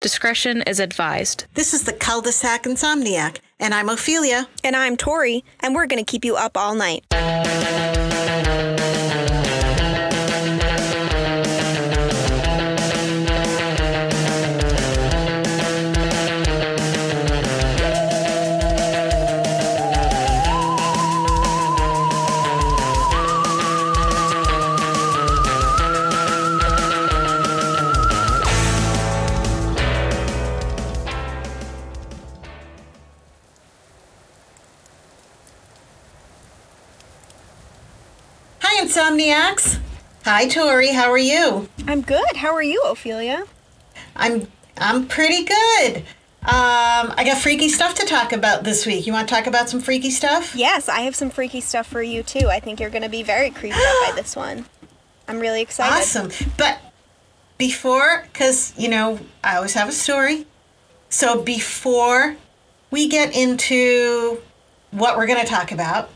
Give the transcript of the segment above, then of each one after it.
Discretion is advised. This is the Cul-de-sac Insomniac, and I'm Ophelia. And I'm Tori, and we're going to keep you up all night. Insomniacs. Hi, Tori. How are you? I'm good. How are you, Ophelia? I'm I'm pretty good. Um, I got freaky stuff to talk about this week. You want to talk about some freaky stuff? Yes, I have some freaky stuff for you, too. I think you're going to be very creeped out by this one. I'm really excited. Awesome. But before, because, you know, I always have a story. So before we get into what we're going to talk about,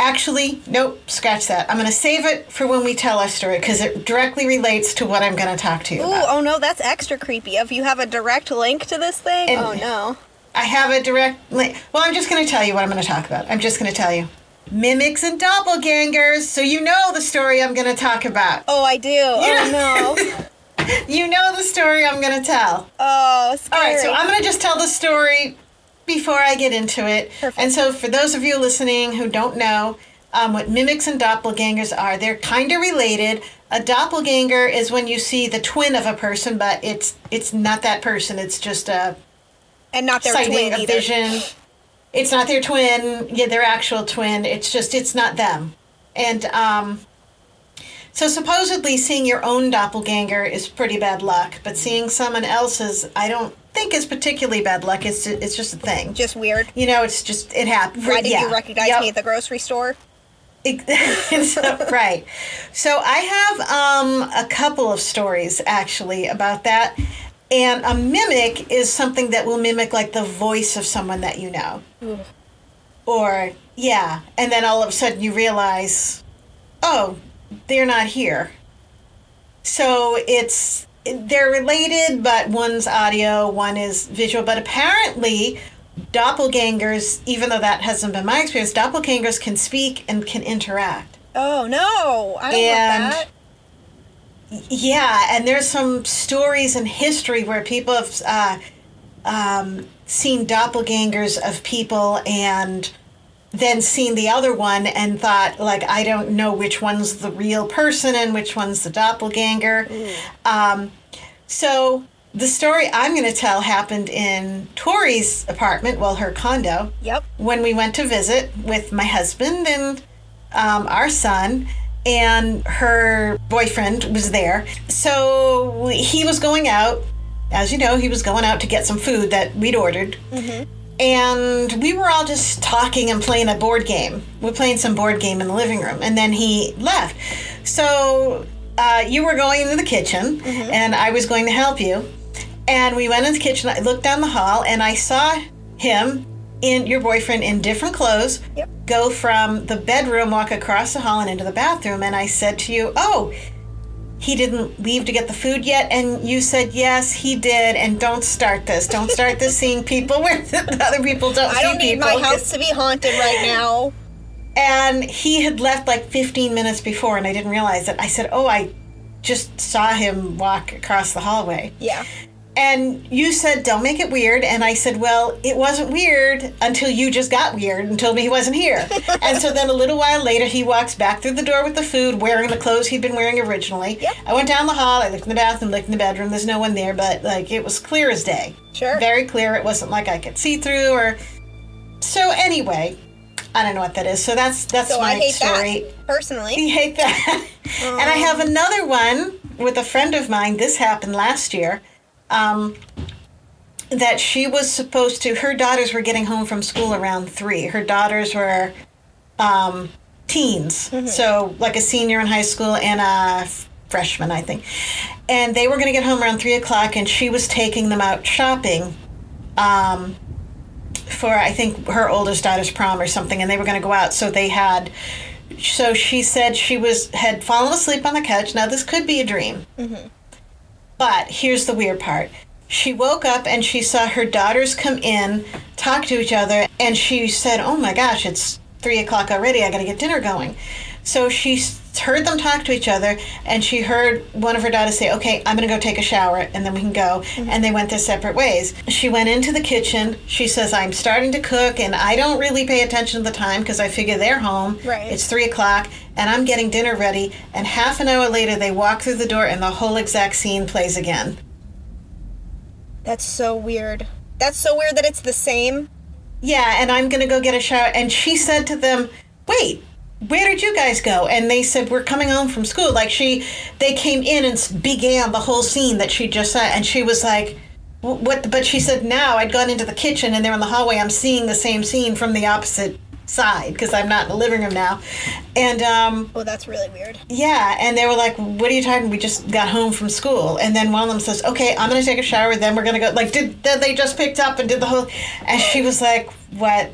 actually, nope, scratch that. I'm going to save it for when we tell our story because it directly relates to what I'm going to talk to you Ooh, about. oh no, that's extra creepy. If you have a direct link to this thing, And- oh no. I have a direct link. Well, I'm just going to tell you what I'm going to talk about. I'm just going to tell you. Mimics and doppelgangers. So you know the story I'm going to talk about. Oh, I do. Oh no. You know the story I'm going to tell. Oh, All scary. right, so I'm going to just tell the story before I get into it. Perfect. And so, for those of you listening who don't know um, what mimics and doppelgangers are, they're kind of related. A doppelganger is when you see the twin of a person, but it's it's not that person. It's just a and not their sighting, twin a either. vision. It's not their twin. Yeah, their actual twin. It's just it's not them. And um, so supposedly seeing your own doppelganger is pretty bad luck, but seeing someone else's, I don't think is particularly bad luck. It's it's just a thing. Just weird. You know, it's just it happens. Why did yeah. you recognize Yep. me at the grocery store? Right. So I have um, a couple of stories actually about that. And a mimic is something that will mimic like the voice of someone that you know. Or, yeah. And then all of a sudden you realize, oh, they're not here. So it's, they're related, but one's audio, one is visual. But apparently, doppelgangers, even though that hasn't been my experience, doppelgangers can speak and can interact. Oh no, I don't And- want that. Yeah, and there's some stories in history where people have uh, um, seen doppelgangers of people and then seen the other one and thought, like, I don't know which one's the real person and which one's the doppelganger. Um, so the story I'm going to tell happened in Tori's apartment, well, her condo. Yep. when we went to visit with my husband and um, our son and her boyfriend was there. So he was going out. As you know he was going out to get some food that we'd ordered and we were all just talking and playing a board game we're playing some board game in the living room and then he left so uh, you were going into the kitchen and i was going to help you and we went in the kitchen. I looked down the hall and I saw him in your boyfriend in different clothes Yep. go from the bedroom, walk across the hall and into the bathroom. And I said to you, Oh, he didn't leave to get the food yet. And you said, Yes, he did. And don't start this. Don't start this seeing people where the other people don't I see don't need people. my house to be haunted right now. And he had left like 15 minutes before, and I didn't realize it. I said, Oh, I just saw him walk across the hallway. Yeah. And you said, don't make it weird. And I said, well, it wasn't weird until you just got weird and told me he wasn't here. and so then a little while later, he walks back through the door with the food, wearing the clothes he'd been wearing originally. Yep. I went down the hall, I looked in the bathroom, looked in the bedroom. There's no one there, but like it was clear as day. Sure. Very clear. It wasn't like I could see through or. So anyway, I don't know what that is. So that's that's So my I hate story. that personally. You hate that. and I have another one with a friend of mine. This happened last year. Um, that she was supposed to, her daughters were getting home from school around three. Her daughters were um, teens, so like a senior in high school and a freshman, I think. And they were going to get home around three o'clock, and she was taking them out shopping. Um, for I think her oldest daughter's prom or something, and they were going to go out. So they had. So she said she was had fallen asleep on the couch. Now this could be a dream, but here's the weird part: she woke up and she saw her daughters come in, talk to each other, and she said, "Oh my gosh, it's three o'clock already. I got to get dinner going." So she heard them talk to each other, and she heard one of her daughters say, "Okay, I'm going to go take a shower, and then we can go." Mm-hmm. And they went their separate ways. She went into the kitchen. She says, "I'm starting to cook, and I don't really pay attention to the time because I figure they're home. Right. It's three o'clock, and I'm getting dinner ready." And half an hour later, they walk through the door, and the whole exact scene plays again. That's so weird. That's so weird that it's the same. Yeah, and I'm gonna go get a shower. And she said to them, "Wait, where did you guys go?" And they said, "We're coming home from school." Like she, they came in and began the whole scene that she just said, and she was like, "What?" But she said, "Now I'd gone into the kitchen, and they're in the hallway. I'm seeing the same scene from the opposite side because I'm not in the living room now." And um, Oh, that's really weird. yeah, and they were like, "What are you talking? We just got home from school." And then one of them says, "Okay, I'm gonna take a shower. Then we're gonna go." Like, did then they just picked up and did the whole? And she was like, "What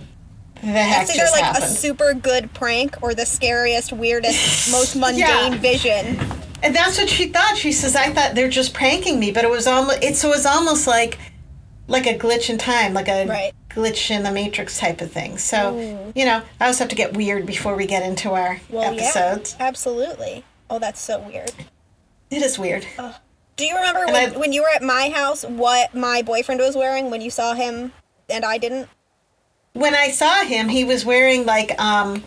the either like happened?" a super good prank or the scariest, weirdest, most mundane Yeah. vision. and that's what she thought. She says, "I thought they're just pranking me," but it was almost it's it was almost like like a glitch in time, like a Right. glitch in the matrix type of thing. So you know, I always have to get weird before we get into our Well, episodes. yeah, absolutely. Oh, that's so weird. It is weird. Do you remember And when, I- when you were at my house what my boyfriend was wearing when you saw him and I didn't? When I saw him, he was wearing like um,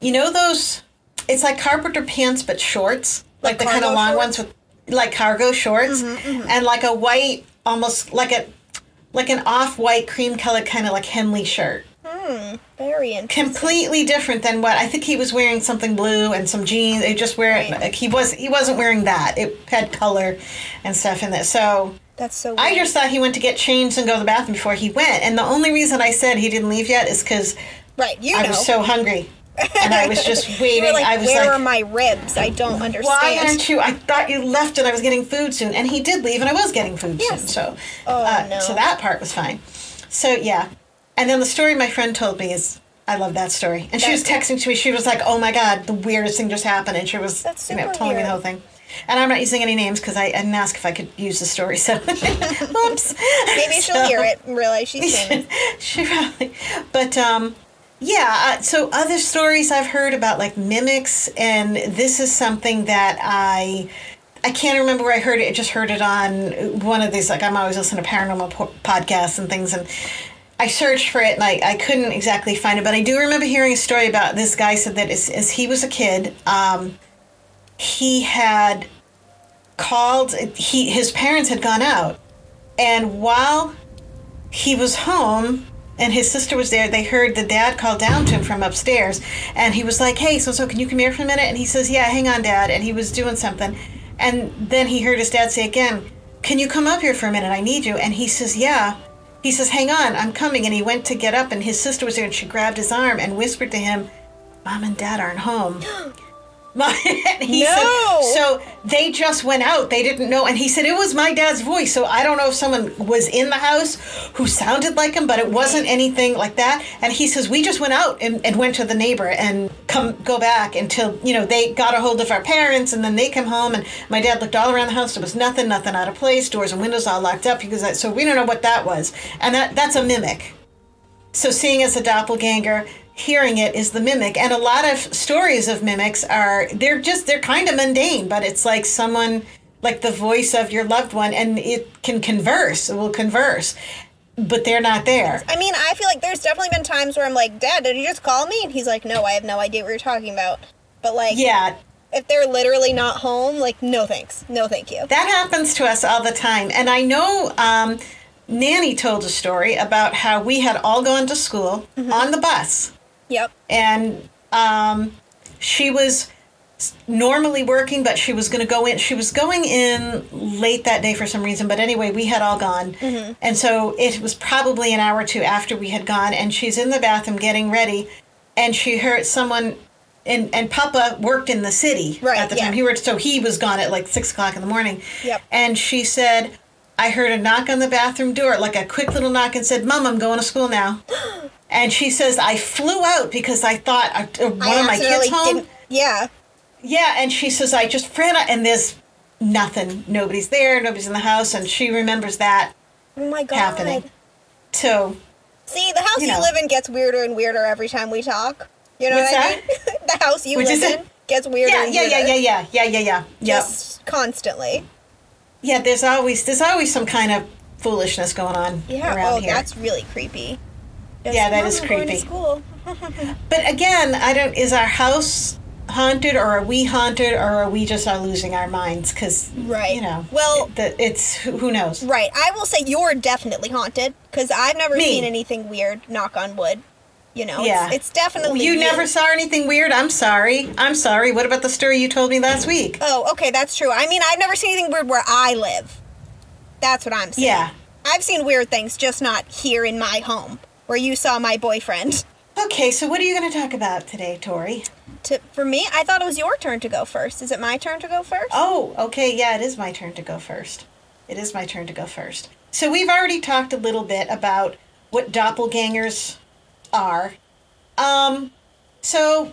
you know those. It's like carpenter pants, but shorts, like, Like the kind of long shorts? ones with like cargo shorts, mm-hmm, mm-hmm. and like a white, almost like a like an off-white cream colored kind of like Henley shirt. Hmm, very interesting. Completely different than what I think he was wearing. Something blue and some jeans. They just wear Right. like he was. He wasn't wearing that. It had color and stuff in it. So That's so weird. I just thought he went to get changed and go to the bathroom before he went. And the only reason I said he didn't leave yet is because right, you I know. was so hungry. And I was just waiting. like, I was where like, are my ribs? I don't understand. why aren't you? I thought you left and I was getting food soon. And he did leave and I was getting food Yes. soon. So, Oh, uh, no. so that part was fine. So, yeah. And then the story my friend told me is, I love that story. And she was texting to me. She was like, oh my God, the weirdest thing just happened. And she was That's you know, telling me the whole thing. And I'm not using any names because I, I didn't ask if I could use the story. So, whoops. Maybe she'll So- hear it and realize she's famous. she probably but um yeah uh, so other stories i've heard about like mimics and this is something that i i can't remember where i heard it i just heard it on one of these like i'm always listening to paranormal po- podcasts and things and I searched for it and I, I couldn't exactly find it, but I do remember hearing a story about this guy said that as, as he was a kid, um, he had called he his parents had gone out. And while he was home and his sister was there they heard the dad call down to him from upstairs. And he was like hey so so can you come here for a minute? And he says yeah hang on dad. And he was doing something. And then he heard his dad say again can you come up here for a minute? I need you. And he says yeah. He says hang on i'm coming. And he went to get up and his sister was there and she grabbed his arm and whispered to him mom and dad aren't home he No. said, so they just went out. They didn't know. And he said, it was my dad's voice. So I don't know if someone was in the house who sounded like him, but it wasn't anything like that. And he says, we just went out and, and went to the neighbor and come go back until, you know, they got a hold of our parents and then they come home. And my dad looked all around the house. There was nothing, nothing out of place. Doors and windows all locked up. because goes, so we don't know what that was. And that that's a mimic. So seeing as a doppelganger, hearing it is the mimic. And a lot of stories of mimics are they're just they're kind of mundane, but it's like someone like the voice of your loved one and it can converse, it will converse. But they're not there. I mean, I feel like there's definitely been times where I'm like, Dad, did you just call me? And he's like, No, I have no idea what you're talking about. But like, Yeah, if they're literally not home, like, no thanks, no thank you. that happens to us all the time. And I know um, Nanny told a story about how we had all gone to school on the bus. Yep. and um, she was normally working, but she was going to go in. She was going in late that day for some reason. But anyway, we had all gone, and so it was probably an hour or two after we had gone. And she's in the bathroom getting ready, and she heard someone. And, and Papa worked in the city Right, at the yeah. time. He worked, so he was gone at like six o'clock in the morning. Yep. And she said, I heard a knock on the bathroom door, like a quick little knock, and said, "Mom, I'm going to school now." And she says, I flew out because I thought uh, uh, one I of my kids home. didn't- Yeah. Yeah, and she says, I just ran out, and there's nothing. Nobody's there. Nobody's in the house, and she remembers that Oh my god. happening. So See, the house You you, know. live in gets weirder and weirder every time we talk. You know What's what I mean? the house you Which live in gets weirder yeah, and yeah, weirder. yeah, yeah, yeah, yeah, yeah, yeah, yeah. Just constantly. Yeah, there's always there's always some kind of foolishness going on Yeah. around Oh, here. that's really creepy. Yeah, that "Mom, is I'm going to creepy." But again, I don't. Is our house haunted, or are we haunted, or are we just are losing our minds? Because Right. you know, Well- the, it's who knows. Right. I will say you're definitely haunted because I've never Me. seen anything weird. Knock on wood. You know. Yeah. It's, it's definitely You never saw anything weird. I'm sorry. I'm sorry. What about the story you told me last week? Oh, okay, that's true. I mean, I've never seen anything weird where I live. That's what I'm saying. Yeah. I've seen weird things, just not here in my home, where you saw my boyfriend. Okay, so what are you going to talk about today, Tori? To, for me, I thought it was your turn to go first. Is it my turn to go first? Oh, okay. Yeah, it is my turn to go first. It is my turn to go first. So we've already talked a little bit about what doppelgangers are. Um, so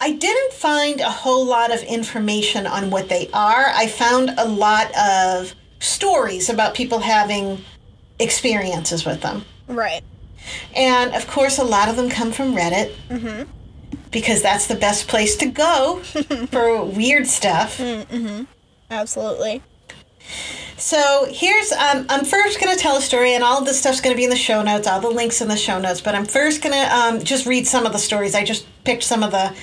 I didn't find a whole lot of information on what they are. I found a lot of stories about people having experiences with them. Right. And of course, a lot of them come from Reddit. Because that's the best place to go for weird stuff. Absolutely. So here's um, I'm first going to tell a story, and all of this stuff's going to be in the show notes, all the links in the show notes. But I'm first going to um, just read some of the stories. I just picked some of the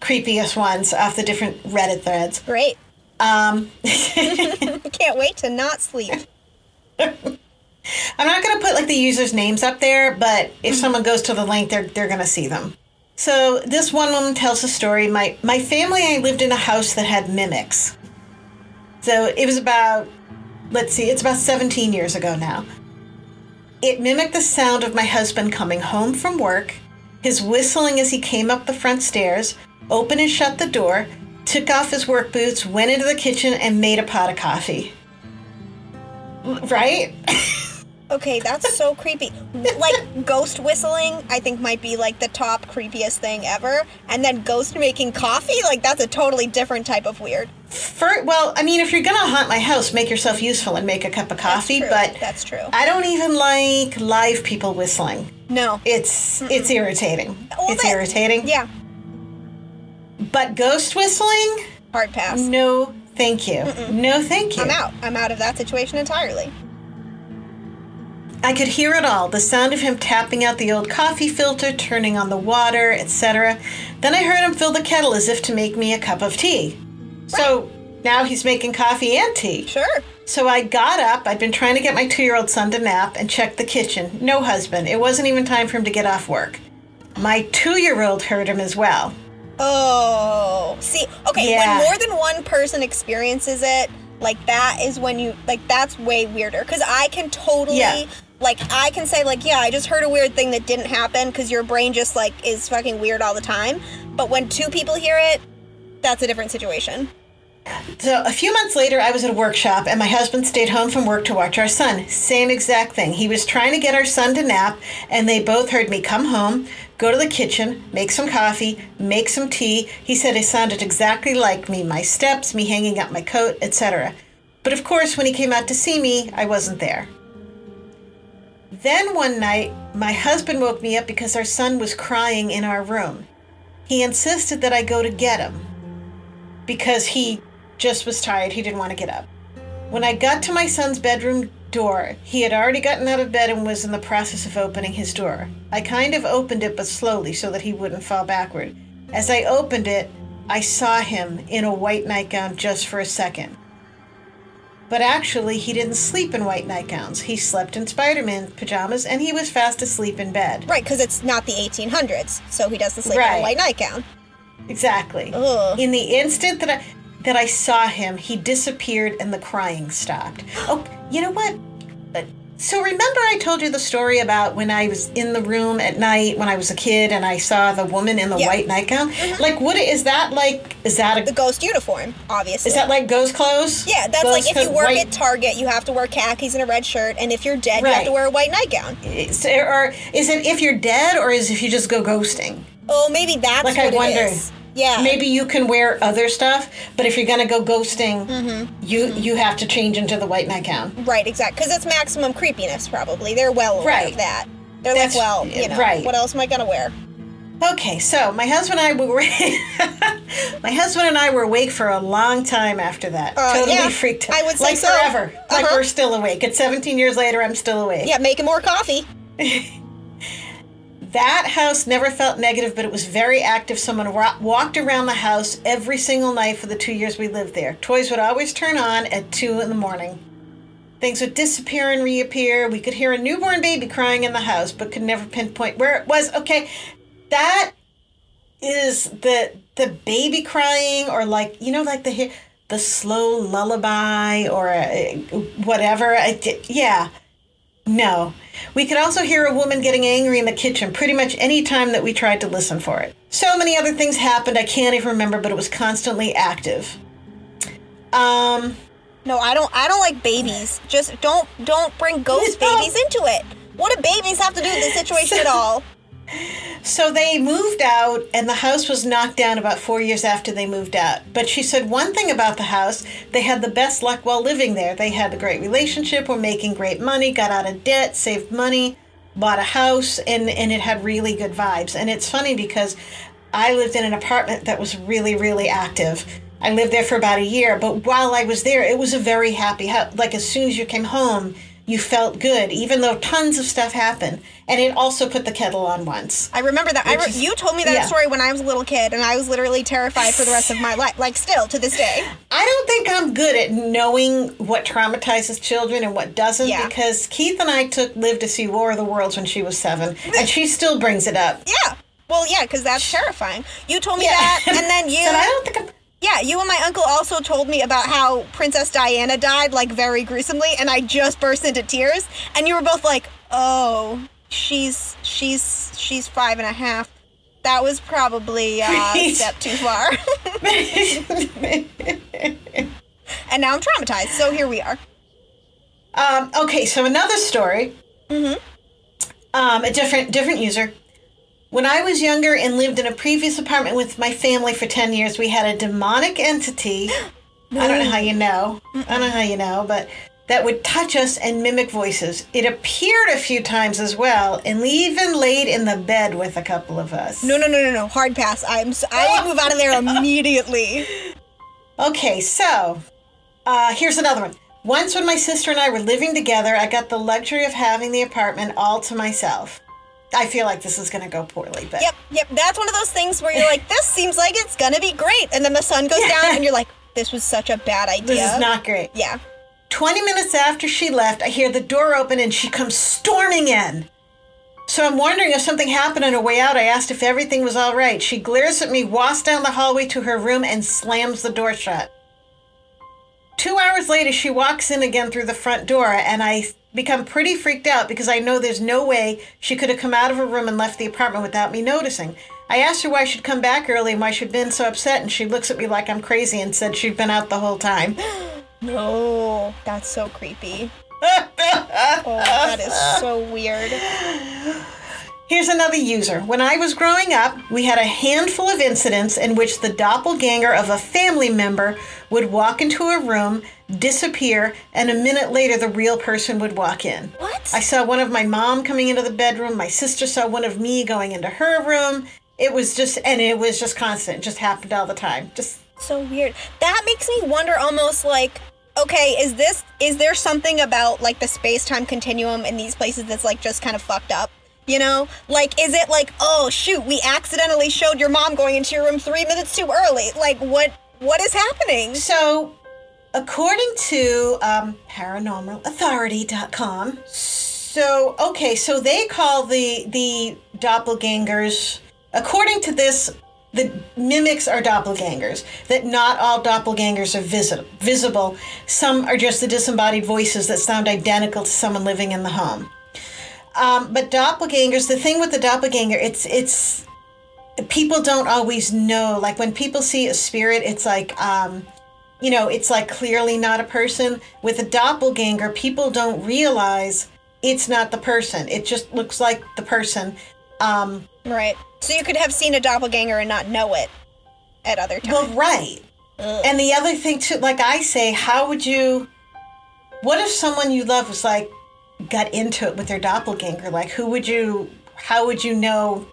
creepiest ones off the different Reddit threads. Great. Um, Can't wait to not sleep. I'm not going to put like the users' names up there, but if mm-hmm. someone goes to the link, they're they're going to see them. So this one woman tells a story. My my family and I lived in a house that had mimics. So it was about let's see, it's about 17 years ago now. It mimicked the sound of my husband coming home from work, his whistling as he came up the front stairs, opened and shut the door, took off his work boots, went into the kitchen, and made a pot of coffee. Right? Okay, that's so creepy. Like ghost whistling, I think might be like the top creepiest thing ever. And then ghost making coffee, like that's a totally different type of weird. For, well, I mean, if you're gonna haunt my house, make yourself useful and make a cup of coffee. true. But That's true. I don't even like live people whistling. No. It's it's irritating. It's that- irritating. Yeah. But ghost whistling, Hard pass. no, thank you. No, thank you. I'm out. I'm out of that situation entirely. I could hear it all the sound of him tapping out the old coffee filter, turning on the water, etc. Then I heard him fill the kettle as if to make me a cup of tea. So now he's making coffee and tea. Sure. So I got up. I'd been trying to get my two year old son to nap and checked the kitchen. No husband. It wasn't even time for him to get off work. My two year old heard him as well. Oh. See, okay, Yeah. when more than one person experiences it, like that is when you like that's way weirder cuz I can totally Yeah. Like I can say like yeah, I just heard a weird thing that didn't happen cuz your brain just like is fucking weird all the time. But when two people hear it, that's a different situation. So a few months later, I was at a workshop and my husband stayed home from work to watch our son. Same exact thing. He was trying to get our son to nap, and they both heard me come home, go to the kitchen, make some coffee, make some tea. He said it sounded exactly like me my steps, me hanging up my coat, etc. But of course, when he came out to see me, I wasn't there. Then one night, my husband woke me up because our son was crying in our room. He insisted that I go to get him because he just was tired. He didn't want to get up. When I got to my son's bedroom door, he had already gotten out of bed and was in the process of opening his door. I kind of opened it, but slowly so that he wouldn't fall backward. As I opened it, I saw him in a white nightgown just for a second. But actually, he didn't sleep in white nightgowns. He slept in Spider Man pajamas and he was fast asleep in bed. Right, cuz it's not the 1800s, so he doesn't sleep in Right. a white nightgown. Exactly. Ugh. In the instant that I that I saw him, he disappeared and the crying stopped. Oh, you know what? Uh, So remember I told you the story about when I was in the room at night when I was a kid and I saw the woman in the Yeah. white nightgown? Mm-hmm. Like what is that like is that a The ghost uniform, obviously. is that like ghost clothes? Yeah, that's Ghost like if you work white- at Target, you have to wear khakis and a red shirt, and if you're dead, you have to wear a white nightgown. Is- or is it if you're dead or is it if you just go ghosting? Oh, maybe that's Like what I it wonder. is. Yeah. maybe you can wear other stuff, but if you're gonna go ghosting, Mm-hmm. you you have to change into the white nightgown. Right, exactly. Because it's maximum creepiness, probably. They're well aware Right. of that. They're That's- like, well, you know, right. what else am I gonna wear? Okay, so my husband and I were my husband and I were awake for a long time after that. Uh, totally yeah, freaked out. I would say like so. forever. Like Uh-huh. we're still awake. It's 17 years later, I'm still awake. Yeah, making more coffee. That house never felt negative, but it was very active. Someone wa- walked around the house every single night for the two years we lived there. Toys would always turn on at two in the morning. Things would disappear and reappear. We could hear a newborn baby crying in the house, but could never pinpoint where it was. Okay, that is the the baby crying, or like you know, like the the slow lullaby, or uh, whatever. I yeah. No. We could also hear a woman getting angry in the kitchen pretty much any time that we tried to listen for it. So many other things happened I can't even remember, but it was constantly active. Um, No, I don't. I don't like babies. Just don't don't bring ghost babies into it. What do babies have to do with the situation at all? So they moved out, and the house was knocked down about four years after they moved out. But she said one thing about the house they had the best luck while living there. They had a great relationship, were making great money, got out of debt, saved money, bought a house, and, and it had really good vibes. And it's funny because I lived in an apartment that was really, really active. I lived there for about a year, but while I was there, it was a very happy house. Like as soon as you came home, you felt good, even though tons of stuff happened. And it also put the kettle on once. I remember that. I re- is- you told me that yeah. story when I was a little kid, and I was literally terrified for the rest of my life. Like still to this day. I don't think I'm good at knowing what traumatizes children and what doesn't Yeah. because Keith and I took Liv to see War of the Worlds when she was seven, and she still brings it up. Yeah. Well, yeah, because that's terrifying. You told me Yeah. that, and then you. and I don't think I'm. Yeah, you and my uncle also told me about how Princess Diana died, like very gruesomely, and I just burst into tears. And you were both like, "Oh, she's she's she's five and a half. That was probably uh, a step too far." and now I'm traumatized. So here we are. Um, okay, so another story. Mm-hmm. Um, a different different user. When I was younger and lived in a previous apartment with my family for ten years, we had a demonic entity. I don't know how you know. I don't know how you know, but that would touch us and mimic voices. It appeared a few times as well, and even laid in the bed with a couple of us. No, no, no, no, no. Hard pass. I'm. So, I would move out of there immediately. Okay, so uh, here's another one. Once, when my sister and I were living together, I got the luxury of having the apartment all to myself. I feel like this is going to go poorly, but Yep, yep. That's one of those things where you're like, "This seems like it's gonna be great," and then the sun goes down, and you're like, "This was such a bad idea." this is not great. Yeah. 20 minutes after she left, I hear the door open and she comes storming in. So I'm wondering if something happened on her way out. I asked if everything was all right. She glares at me, walks down the hallway to her room, and slams the door shut. Two hours later, she walks in again through the front door, and I become pretty freaked out because I know there's no way she could have come out of her room and left the apartment without me noticing. I asked her why she'd come back early and why she'd been so upset, and she looks at me like I'm crazy and said she'd been out the whole time. No, that's so creepy. oh, that is so weird. Here's another user. When I was growing up, we had a handful of incidents in which the doppelganger of a family member would walk into a room, disappear, and a minute later the real person would walk in. What? I saw one of my mom coming into the bedroom. My sister saw one of me going into her room. It was just, and it was just constant. It just happened all the time. Just, so weird. That makes me wonder almost like okay, is this is there something about like the space-time continuum in these places that's like just kind of fucked up? You know? Like is it like, "Oh, shoot, we accidentally showed your mom going into your room 3 minutes too early." Like what what is happening? So, according to um, paranormalauthority.com, so okay, so they call the the doppelgangers. According to this, the mimics are doppelgangers. That not all doppelgangers are visi- visible. Some are just the disembodied voices that sound identical to someone living in the home. Um, but doppelgangers, the thing with the doppelganger, it's it's people don't always know. Like when people see a spirit, it's like, um, you know, it's like clearly not a person. With a doppelganger, people don't realize it's not the person. It just looks like the person. Um, Right. So you could have seen a doppelganger and not know it. at other times. Well, right. And the other thing too, like I say, how would you? What if someone you love was like got into it with their doppelganger? Like, who would you? How would you know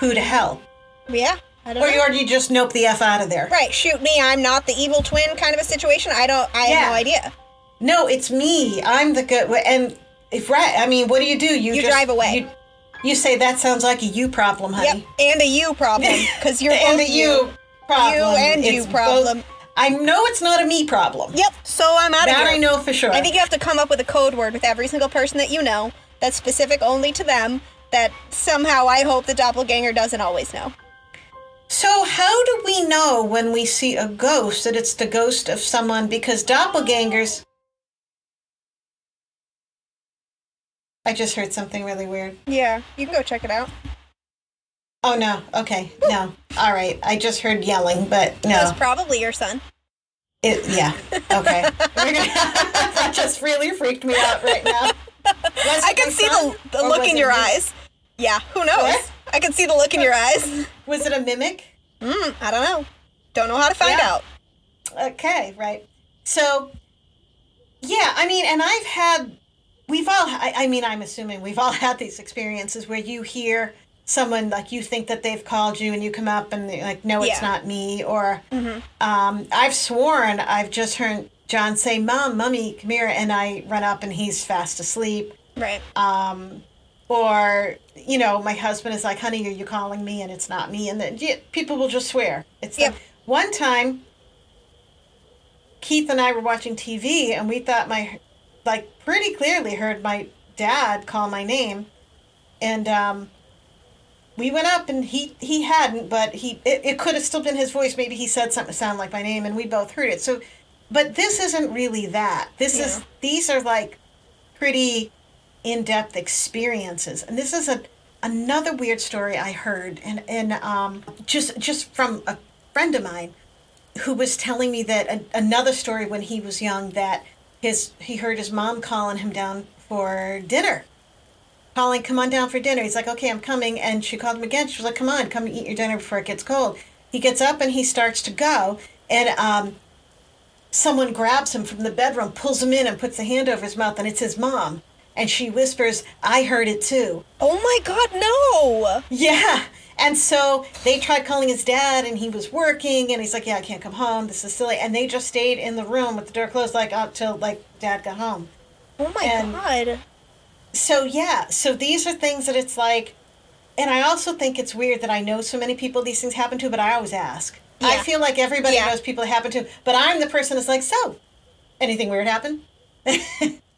who to hell. yeah, I don't Or, know. or you just nope the f out of there? Right, shoot me, I'm not the evil twin kind of a situation. I don't, I Yeah. have no idea. No, it's me. I'm the good. And if right, I mean, what do you do? You, You just, drive away. You, you say that sounds like a you problem, honey. Yep, and a you problem because you're and both a you problem. You and you It's both- problem. I know it's not a me problem. Yep. So I'm out of here. That. I know for sure. I think you have to come up with a code word with every single person that you know that's specific only to them. That somehow I hope the doppelganger doesn't always know. So, how do we know when we see a ghost that it's the ghost of someone? Because doppelgangers. I just heard something really weird. Yeah, you can go check it out. Oh, no. Okay. No. All right. I just heard yelling, but no. It was probably your son. It, yeah. Okay. That just really freaked me out right now. Was I can see son, the, the look in your me? eyes. Yeah, who knows? What? I can see the look in your eyes. Was it a mimic? Mm, I don't know. Don't know how to find Yeah. out. Okay, right. So, yeah, I mean, and I've had, we've all, I, I mean, I'm assuming we've all had these experiences where you hear someone like you think that they've called you and you come up and they're like, no, it's Yeah. Mm-hmm. not me. Or um, I've sworn I've just heard John say, Mom, Mummy, come here. And I run up and he's fast asleep. Right. Um, or, you know, my husband is like, honey, are you calling me? And it's not me. And then yeah, people will just swear. It's Yep. One time, Keith and I were watching TV and we thought my, like, pretty clearly heard my dad call my name. And, um, we went up and he, he hadn't, but he, it, it could have still been his voice. Maybe he said something sound like my name and we both heard it. So, but this isn't really that. This is, these are like pretty in-depth experiences. And this is a another weird story i heard. And and um just just from a friend of mine who was telling me that a, another story when he was young that his he heard his mom calling him down for dinner. Calling come on down for dinner. He's like okay i'm coming. And she called him again. She was like come on come eat your dinner before it gets cold. He gets up and he starts to go. And um someone grabs him from the bedroom pulls him in and puts a hand over his mouth and it's his mom and she whispers i heard it too Oh my god, no! yeah. And so they tried calling his dad, and he was working, and he's like, "Yeah, I can't come home. This is silly." And they just stayed in the room with the door closed, like up till like dad got home. Oh my And- god. So yeah, so these are things that it's like, and I also think it's weird that I know so many people these things happen to, but I always ask. I feel like everybody Yeah. knows people it happen to, but I'm the person that's like, "So, anything weird happen?"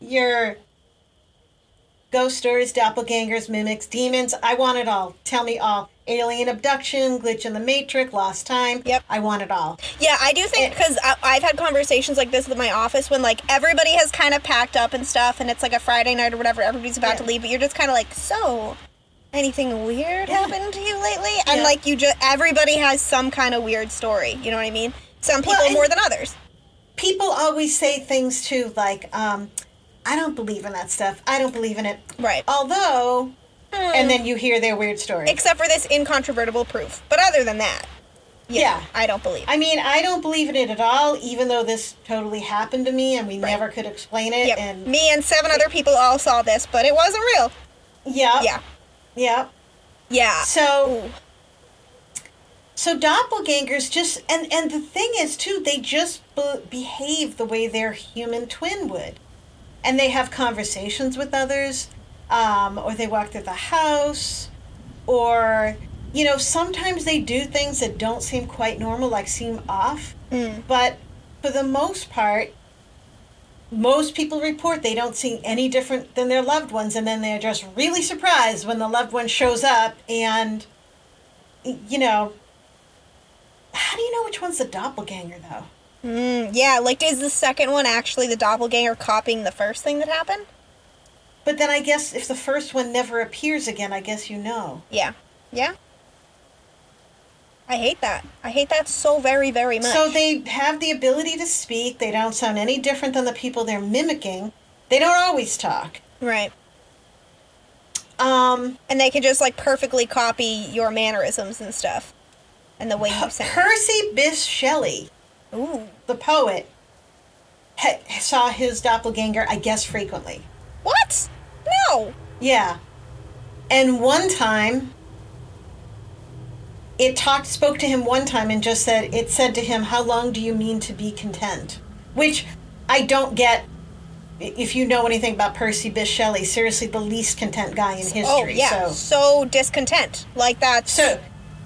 Your ghost stories, doppelgangers, mimics, demons. I want it all. Tell me all. Alien abduction, glitch in the matrix, lost time. Yep. I want it all. Yeah, I do think because I've had conversations like this with my office when like everybody has kind of packed up and stuff, and it's like a Friday night or whatever. Everybody's about to leave, but you're just kind of like, so anything weird happened to you lately? And like you just everybody has some kind of weird story. You know what I mean? Some people Well, more than others. People always say things too, like, um, I don't believe in that stuff. I don't believe in it. Right. Although, hmm. and then you hear their weird story. Except for this incontrovertible proof. But other than that, yeah, Yeah. I don't believe. I mean, I don't believe in it at all, even though this totally happened to me and we never could explain it. Yep. And Me and seven other people all saw this, but it wasn't real. yeah, Yeah. yeah. Yeah. So, Ooh. so doppelgangers just and and the thing is too, they just be- behave the way their human twin would, and they have conversations with others, um, or they walk through the house, or you know, sometimes they do things that don't seem quite normal, like seem off. Mm. But for the most part, most people report they don't see any different than their loved ones, and then they're just really surprised when the loved one shows up. And, you know, how do you know which one's the doppelganger, though? Mm, yeah, like is the second one actually the doppelganger copying the first thing that happened? But then I guess if the first one never appears again, I guess you know. Yeah. Yeah. I hate that. I hate that so very, very much. So they have the ability to speak. They don't sound any different than the people they're mimicking. They don't always talk. right. Um, And they can just like perfectly copy your mannerisms and stuff. and the way you sound. Percy Bysshe Shelley, Ooh. the poet, ha- saw his doppelganger, I guess, frequently. What? No. Yeah. And one time, it talked, spoke to him one time and just said, it said to him, How long do you mean to be content? Which I don't get. If you know anything about Percy Bysshe Shelley, seriously, the least content guy in history. Oh yeah. So, So discontent. Like that. so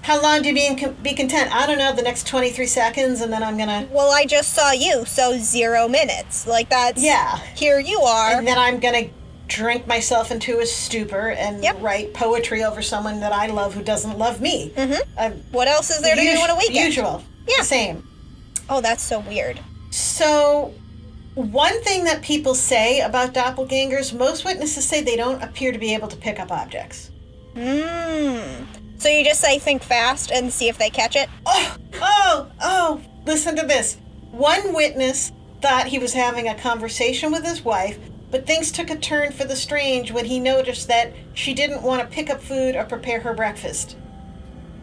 how long do you be, in, be content? I don't know, the next 23 seconds, and then I'm going to. Well, I just saw you, so zero minutes. Like that's. Yeah. Here you are. And then I'm going to drink myself into a stupor and Yep. write poetry over someone that I love who doesn't love me. Mm-hmm. what else is there to do on a weekend? Usual. Yeah. Same. Oh, that's so weird. So, one thing that people say about doppelgangers, most witnesses say they don't appear to be able to pick up objects. Mmm. So you just say think fast and see if they catch it? Oh, oh, oh, listen to this. One witness thought he was having a conversation with his wife, but things took a turn for the strange when he noticed that she didn't want to pick up food or prepare her breakfast.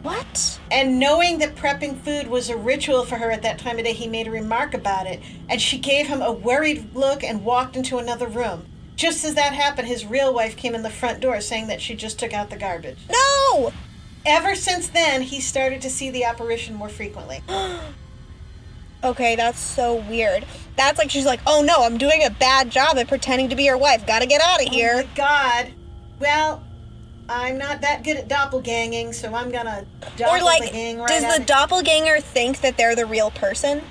What? And knowing that prepping food was a ritual for her at that time of day, he made a remark about it, and she gave him a worried look and walked into another room. Just as that happened, his real wife came in the front door saying that she just took out the garbage. No! Ever since then, he started to see the apparition more frequently. Okay, that's so weird. That's like she's like, oh no, I'm doing a bad job at pretending to be your wife. Gotta get out of Oh here. my God. Well, I'm not that good at doppelganging, so I'm gonna or like, right does the doppelganger think that they're the real person?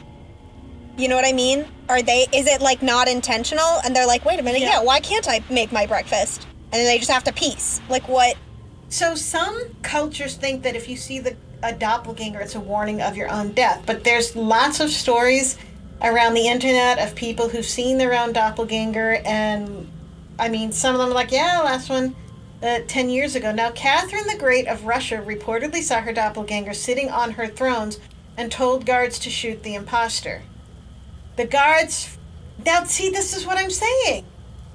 You know what I mean? Are they? Is it like not intentional? And they're like, wait a minute, Yeah. yeah, why can't I make my breakfast? And then they just have to piece. Like what? So some cultures think that if you see the a doppelganger, it's a warning of your own death. But there's lots of stories around the internet of people who've seen their own doppelganger, and I mean, some of them are like, yeah, last one. Uh, 10 years ago. Now, Catherine the Great of Russia reportedly saw her doppelganger sitting on her thrones and told guards to shoot the imposter. The guards. Now, see, this is what I'm saying.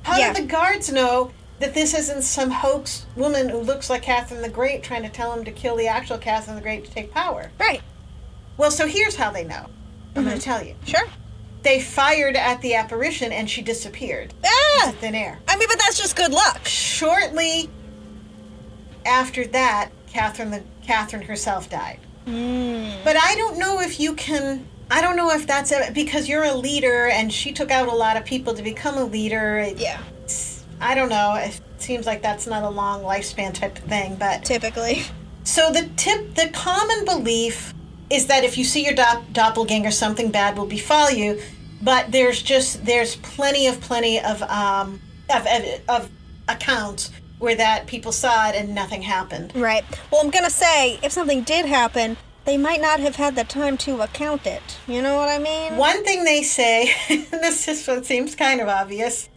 How Yeah. did the guards know that this isn't some hoax woman who looks like Catherine the Great trying to tell him to kill the actual Catherine the Great to take power? Right. Well, so here's how they know. I'm going to tell you. Sure. They fired at the apparition and she disappeared Ah! thin air. I mean, but that's just good luck. Shortly after that, Catherine the Catherine herself died. But I don't know if you can. I don't know if that's a, because you're a leader and she took out a lot of people to become a leader. Yeah. I don't know. It seems like that's not a long lifespan type of thing. But Typically. so the tip, the common belief is that if you see your dop- doppelganger, something bad will befall you. But there's just there's plenty of plenty of um of of, of accounts where that people saw it and nothing happened. Right. Well, I'm gonna say, if something did happen, they might not have had the time to account it. You know what I mean? One thing they say, and this is what seems kind of obvious,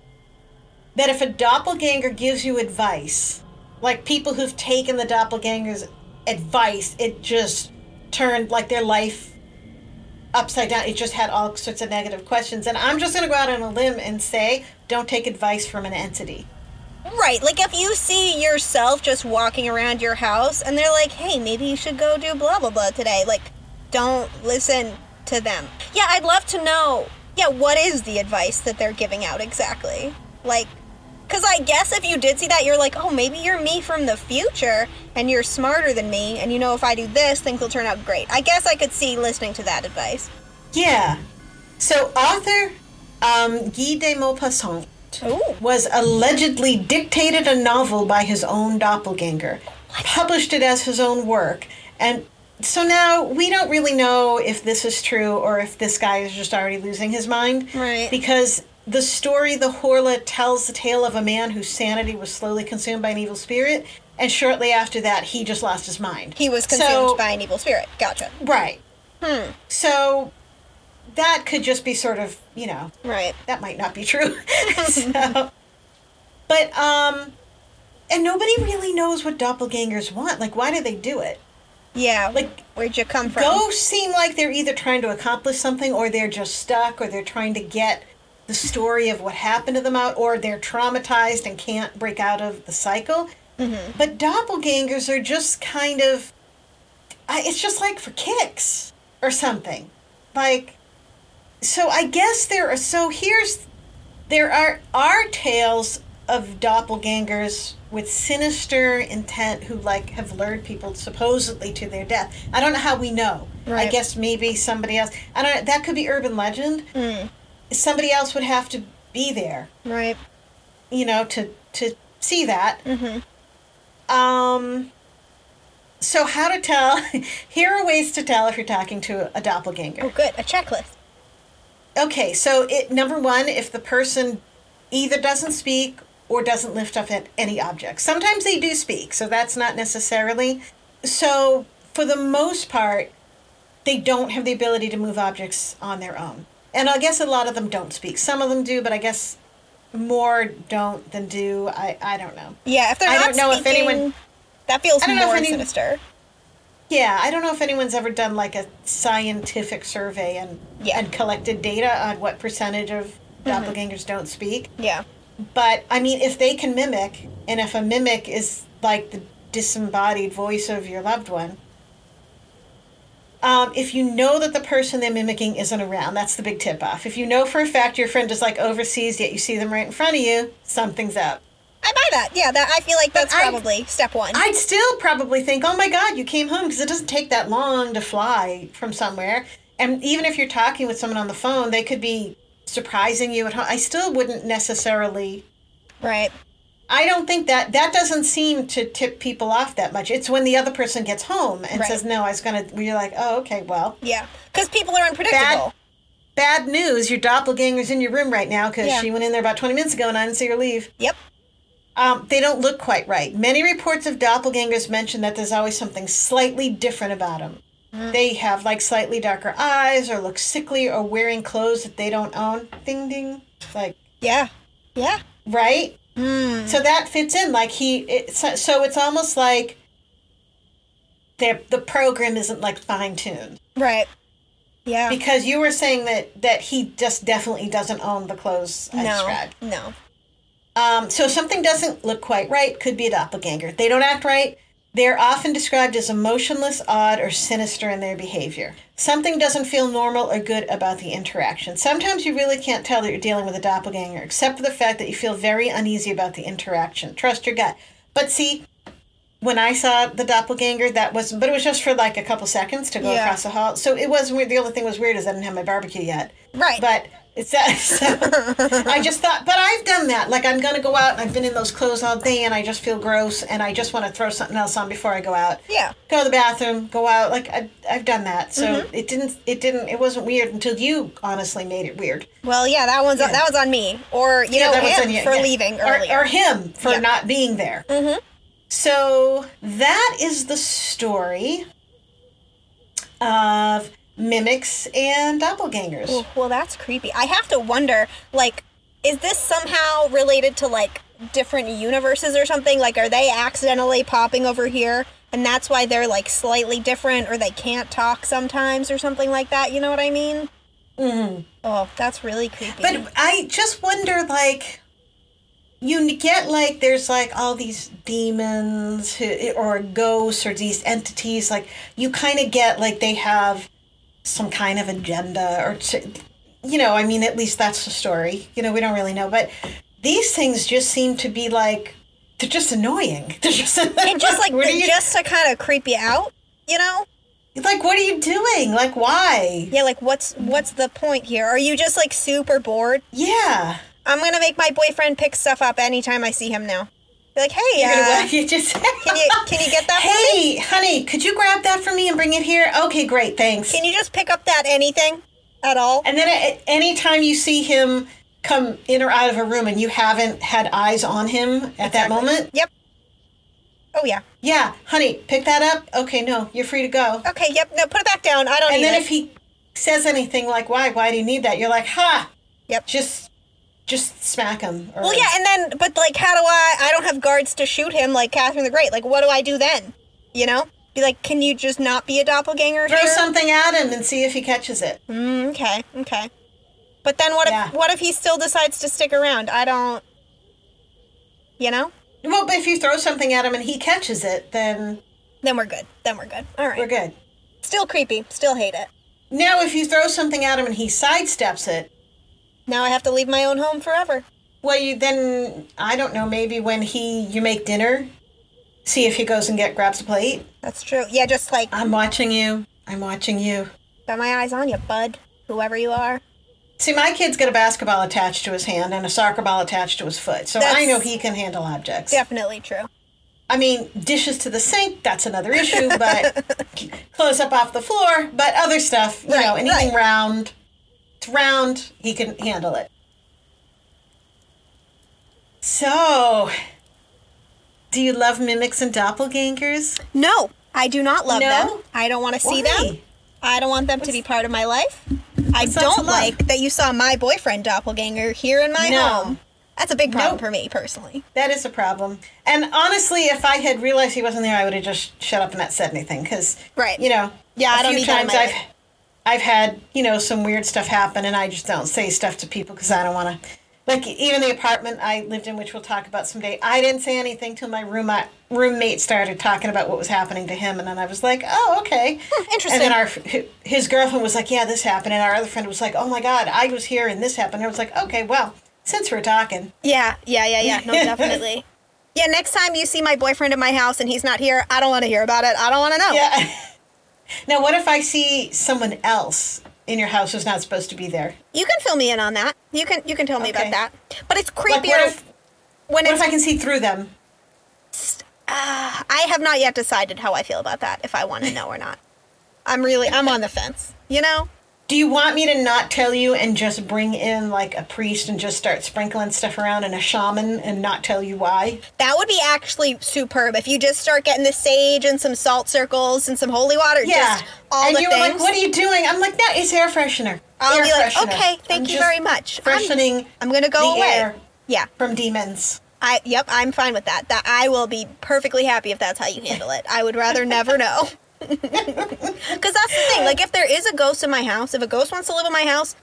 that if a doppelganger gives you advice, like people who've taken the doppelganger's advice, it just turned like their life upside down. It just had all sorts of negative questions. And I'm just going to go out on a limb and say, don't take advice from an entity. Right. Like if you see yourself just walking around your house and they're like, hey, maybe you should go do blah, blah, blah today. Like, don't listen to them. Yeah, I'd love to know, yeah, what is the advice that they're giving out exactly? Like, because I guess if you did see that, you're like, oh, maybe you're me from the future and you're smarter than me and you know if I do this, things will turn out great. I guess I could see listening to that advice. Yeah. So author um, Guy de Maupassant Ooh. was allegedly dictated a novel by his own doppelganger, published it as his own work, and so now we don't really know if this is true or if this guy is just already losing his mind. Right. Because the story, the Horla, tells the tale of a man whose sanity was slowly consumed by an evil spirit, and shortly after that, he just lost his mind. He was consumed So- by an evil spirit. Gotcha. Right. Hmm. So that could just be sort of, you know, Right. that might not be true. so, but um, and nobody really knows what doppelgangers want. Like, why do they do it? Yeah. Like, where'd you come from? Ghosts seem like they're either trying to accomplish something, or they're just stuck, or they're trying to get the story of what happened to them out, or they're traumatized and can't break out of the cycle. But doppelgangers are just kind of. I, it's just like for kicks or something. Like, so I guess there are, so here's, there are, are tales of doppelgangers with sinister intent who like have lured people supposedly to their death. I don't know how we know. I guess maybe somebody else. I don't. know. That could be urban legend. Mm. Somebody else would have to be there, Right. you know, to to see that. Mm-hmm. Um. So how to tell? Here are ways to tell if you're talking to a doppelganger. Oh, good. A checklist. Okay, so it number one, if the person either doesn't speak or doesn't lift up at any object. Sometimes they do speak, so that's not necessarily. So for the most part, they don't have the ability to move objects on their own. And I guess a lot of them don't speak. Some of them do, but I guess more don't than do. I, I don't know. Yeah, if they're I not don't know if anyone- that feels I don't know more if any- sinister. Yeah, I don't know if anyone's ever done like a scientific survey and Yeah. and collected data on what percentage of mm-hmm. doppelgangers don't speak. Yeah. But I mean, if they can mimic, and if a mimic is like the disembodied voice of your loved one, um, if you know that the person they're mimicking isn't around, that's the big tip off. If you know for a fact your friend is like overseas, yet you see them right in front of you, something's up. I buy that. Yeah, that I feel like that's I- probably step one. I'd still probably think, oh my God, you came home because it doesn't take that long to fly from somewhere. And even if you're talking with someone on the phone, they could be surprising you at home. I still wouldn't necessarily right. I don't think that that doesn't seem to tip people off that much. It's when the other person gets home and Right. says, "No, I was gonna." You're like, "Oh, okay, well, Yeah, because people are unpredictable. bad bad, news. Your doppelganger's in your room right now because Yeah. she went in there about 20 minutes ago and I didn't see her leave." Yep. Um, they don't look quite right. Many reports of doppelgangers mention that there's always something slightly different about them. Mm. They have like slightly darker eyes, or look sickly, or wearing clothes that they don't own. Ding ding, like Yeah. Yeah. right. So that fits in. Like he, it, so, so it's almost like the the program isn't like fine tuned Right. Yeah. because you were saying that that he just definitely doesn't own the clothes I no. described. No. Um, so something doesn't look quite right, could be a doppelganger. They don't act right. They're often described as emotionless, odd, or sinister in their behavior. Something doesn't feel normal or good about the interaction. Sometimes you really can't tell that you're dealing with a doppelganger, except for the fact that you feel very uneasy about the interaction. Trust your gut. But see, when I saw the doppelganger, that was, but it was just for like a couple seconds to go Yeah. across the hall. So it wasn't weird. The only thing was weird is I didn't have my barbecue yet. Right. But it's that. So I just thought, but I've done that. Like I'm gonna go out and I've been in those clothes all day and I just feel gross and I just want to throw something else on before I go out. Yeah. Go to the bathroom, go out. Like I, I've done that. So Mm-hmm. it didn't. It didn't. It wasn't weird until you honestly made it weird. Well, yeah, that one's that was on me, or you know, that was him you, for yeah. leaving or, earlier. or him for Yeah. not being there. Mm-hmm. So that is the story of mimics and doppelgangers. Ooh, well, that's creepy. I have to wonder, like, is this somehow related to like different universes or something? Like, are they accidentally popping over here, and that's why they're like slightly different, or they can't talk sometimes, or something like that? You know what I mean? Mm-hmm. Oh, that's really creepy. But I just wonder, like, you get like there's like all these demons who, or ghosts or these entities. Like you kind of get like they have some kind of agenda or, t- you know, I mean, at least that's the story. You know, we don't really know, but these things just seem to be like they're just annoying. They're just and just like you, just to kind of creep you out, you know? like what are you doing? Like why? Yeah, like what's what's the point here? Are you just like super bored? Yeah. I'm gonna make my boyfriend pick stuff up anytime I see him now. Be like, hey, uh. You just can you can you get that for me? Hey, honey, could you grab that for me and bring it here? Okay, great, thanks. Can you just pick up that anything at all? and then at anytime you see him come in or out of a room and you haven't had eyes on him at that moment, Yep. Oh yeah. yeah, honey, pick that up. Okay, no, you're free to go. Okay. Yep. No, put it back down. I don't And then it. if he says anything like, "Why? Why do you need that?" You're like, "Ha!" Yep. Just, just smack him. Or, well, yeah, and then but like, how do I? I don't have guards to shoot him like Catherine the Great. Like, what do I do then? You know? Be like, can you just not be a doppelganger? throw here? something at him and see if he catches it. Mm, okay. Okay. But then what Yeah. if what if he still decides to stick around? I don't. You know? Well, but if you throw something at him and he catches it, then Then we're good. Then we're good. All right. We're good. Still creepy. Still hate it. Now, if you throw something at him and he sidesteps it, Now I have to leave my own home forever. well, you then I don't know. Maybe when he you make dinner, see if he goes and get grabs a plate. That's true. Yeah, just like I'm watching you. I'm watching you. got my eyes on you, bud. Whoever you are. See, my kid's got a basketball attached to his hand and a soccer ball attached to his foot, so I know he can handle objects. Definitely true. I mean, dishes to the sink, that's another issue, but close up off the floor, but other stuff, you Right, know, anything right. round, it's round, he can handle it. So, do you love mimics and doppelgangers? No, I do not love No? them. I don't want to see them. Why? I don't want them to be part of my life. I What's don't like that you saw my boyfriend doppelganger here in my No. home. That's a big problem Nope. for me personally. That is a problem. And honestly, if I had realized he wasn't there, I would have just shut up and not said anything. Because, Right. you know, Yeah, I a don't few need that in times I've, life. I've had, you know, some weird stuff happen, and I just don't say stuff to people because I don't want to. Like, even the apartment I lived in, which we'll talk about someday, I didn't say anything till my roommate, uh, roommate started talking about what was happening to him. And then I was like, oh, okay. Hmm, interesting. And then our his girlfriend was like, yeah, this happened. And our other friend was like, oh my God, I was here and this happened. And I was like, okay, well, since we're talking. Yeah, yeah, yeah, yeah. No, definitely. Yeah, next time you see my boyfriend in my house and he's not here, I don't want to hear about it. I don't want to know. Yeah. Now, what if I see someone else in your house who's not supposed to be there? You can fill me in on that. You can you can tell me Okay. about that. But it's Like, creepier what if, when what if I can see through them? Uh, I have not yet decided how I feel about that, if I want to know or not. I'm really, I'm on the fence. You know? Do you want me to not tell you and just bring in like a priest and just start sprinkling stuff around and a shaman and not tell you why? That would be actually superb if you just start getting the sage and some salt circles and some holy water. Yeah. Just all and the you were like, "What are you doing?" I'm like, "No, it's air freshener." I'll air be like, freshener. okay, thank I'm you very much. I'm- Freshening. I'm gonna go away. Yeah. from demons. I yep, I'm fine with that. That I will be perfectly happy if that's how you handle it. I would rather never know. Cuz that's the thing. Like if there is a ghost in my house, if a ghost wants to live in my house,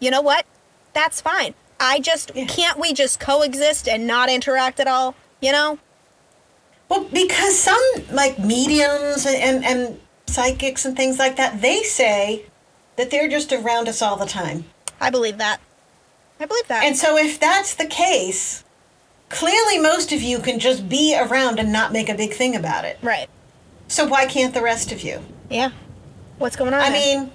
you know what? That's fine. I just Yeah. can't we just coexist and not interact at all, you know? Well, because some like mediums and, and, and psychics and things like that, they say that they're just around us all the time. I believe that. I believe that. And so if that's the case, clearly most of you can just be around and not make a big thing about it. right. So why can't the rest of you? Yeah. What's going on? I there? mean,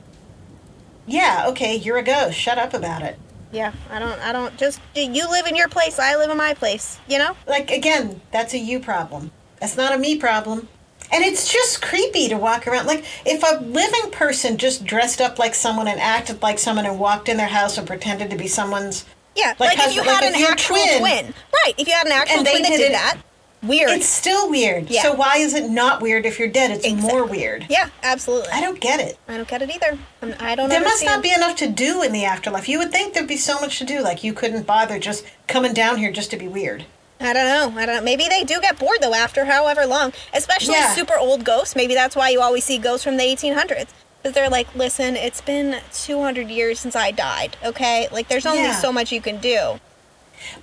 yeah, okay, you're a ghost. Shut up about it. yeah, I don't I don't just you live in your place, I live in my place, you know? Like again, that's a you problem. That's not a me problem. And it's just creepy to walk around. Like if a living person just dressed up like someone and acted like someone and walked in their house and pretended to be someone's Yeah, Like like, if you like had an actual twin. twin. Right, if you had an actual And they twin that did did that, weird. It's still weird. Yeah. So why is it not weird if you're dead? It's more weird. yeah, absolutely. I don't get it. I don't get it either. I'm- I don't know. There must not be enough to do in the afterlife. You would think there'd be so much to do. Like you couldn't bother just coming down here just to be weird. I don't know. I don't know. Maybe they do get bored though after however long, especially Yeah. super old ghosts. Maybe that's why you always see ghosts from the 1800s. Because they're like, listen, it's been 200 years since I died, okay? Like, there's only Yeah. so much you can do.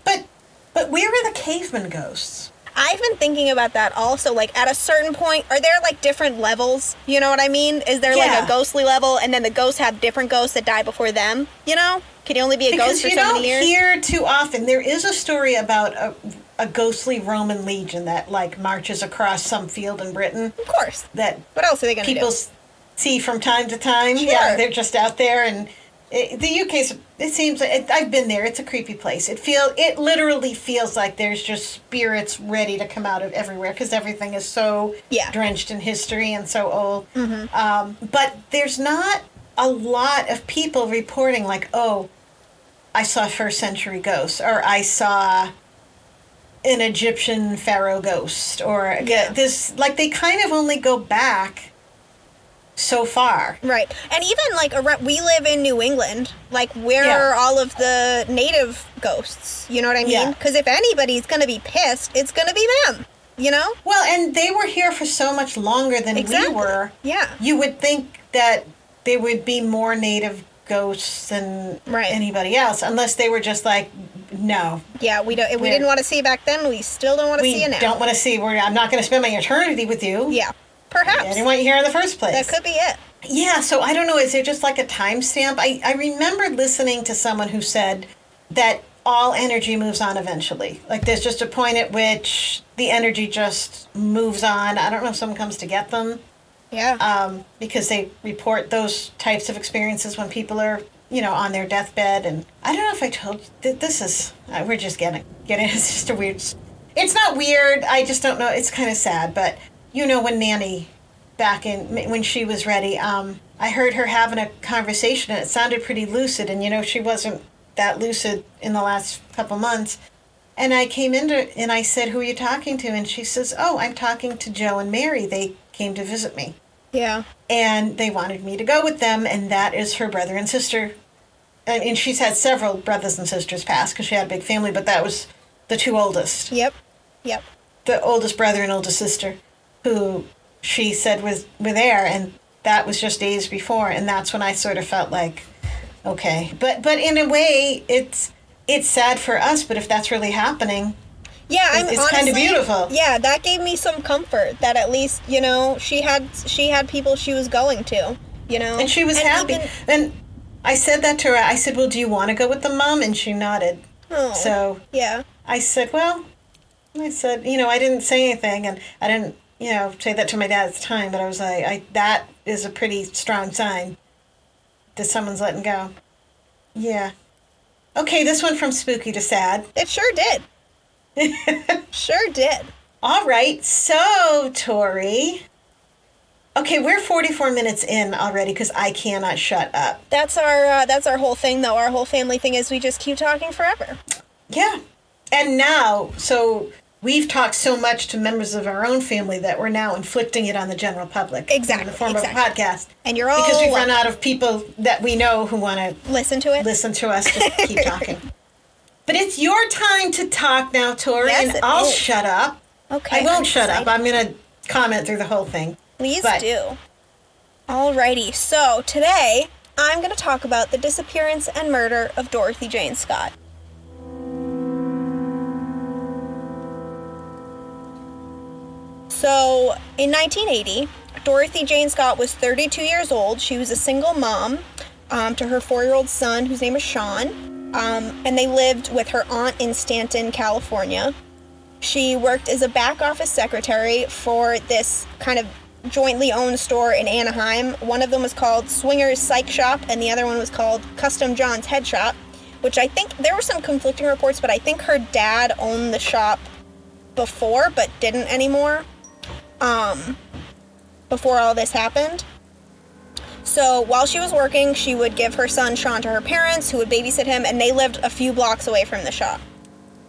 But but where are the caveman ghosts? I've been thinking about that also. Like, at a certain point, are there like different levels? You know what I mean? Is there like a ghostly level and then the ghosts have different ghosts that die before them? You know? Can you only be a Because ghost for so many years? hear too often. There is a story about a, a ghostly Roman legion that like marches across some field in Britain of course. that What else are they going to do? people see from time to time. Sure. Yeah, they're just out there, and it, the UK, It seems like it, I've been there. It's a creepy place. It feel it literally feels like there's just spirits ready to come out of everywhere because everything is so Yeah. drenched in history and so old. Um, but there's not a lot of people reporting like, oh, I saw first century ghosts, or I saw an Egyptian pharaoh ghost, or Yeah. this. Like they kind of only go back so far. Right. And even like around, we live in New England. Like where Yeah. are all of the native ghosts? You know what I mean? Yeah. Because if anybody's going to be pissed, it's going to be them. You know? Well, and they were here for so much longer than Exactly. we were. Yeah. You would think that there would be more native ghosts than Right. anybody else, unless they were just like, no, Yeah, we don't. We didn't want to see back then, we still don't want to see it now. don't want to see. Where I'm not going to spend my eternity with you. Yeah. Perhaps. Didn't want you here in the first place. that could be it. Yeah, so I don't know. Is there just like a timestamp? I, I remember listening to someone who said that all energy moves on eventually. Like there's just a point at which the energy just moves on. I don't know if someone comes to get them Yeah. um, because they report those types of experiences when people are, you know, on their deathbed. And I don't know if I told you, th- this is, uh, we're just getting, getting, it's just a weird, it's not weird. I just don't know. It's kind of sad, but you know, when Nanny back in, when she was ready, um, I heard her having a conversation and it sounded pretty lucid. And, you know, she wasn't that lucid in the last couple months. And I came into and I said, Who are you talking to? And she says, Oh, I'm talking to Joe and Mary. They came to visit me yeah. and they wanted me to go with them, and that is her brother and sister. And, and she's had several brothers and sisters pass because she had a big family, but that was the two oldest, Yep. Yep. the oldest brother and oldest sister, who she said was were there, and that was just days before, and that's when I sort of felt like, okay, but but in a way, it's it's sad for us, but if that's really happening, Yeah, I'm It's kinda beautiful. Yeah, that gave me some comfort that at least you know she had she had people she was going to, you know, and she was happy. even- and I said that to her. I said, "Well, do you want to go with the mom?" And she nodded. Oh, So yeah, I said, well, I said, you know, I didn't say anything, and I didn't, you know, say that to my dad at the time, but I was like, I that is a pretty strong sign that someone's letting go. Yeah. Okay, this one from spooky to sad. it sure did. sure did. All right, so Tori. Okay, we're 44 minutes in already because I cannot shut up. That's our uh, that's our whole thing though. Our whole family thing is we just keep talking forever. Yeah. And now, so we've talked so much to members of our own family that we're now inflicting it on the general public. Exactly, In the form exactly. of a podcast. And you're all Because we've run out of people that we know who want to Listen to it. listen to us just keep talking. But it's your time to talk now, Tori, Yes, and I'll is. shut up. Okay. I won't I'm shut up. I'm going to comment through the whole thing. Please But- do. Alrighty, so today I'm going to talk about the disappearance and murder of Dorothy Jane Scott. So, in 1980, Dorothy Jane Scott was 32 years old. She was a single mom um, to her four year old son, whose name is Sean, um, and they lived with her aunt in Stanton, California. She worked as a back office secretary for this kind of jointly owned store in Anaheim. One of them was called Swingers Psych Shop, and the other one was called Custom John's Head Shop, which I think there were some conflicting reports, but I think her dad owned the shop before, but didn't anymore. Um, before all this happened. So while she was working, she would give her son Sean to her parents, who would babysit him, and they lived a few blocks away from the shop.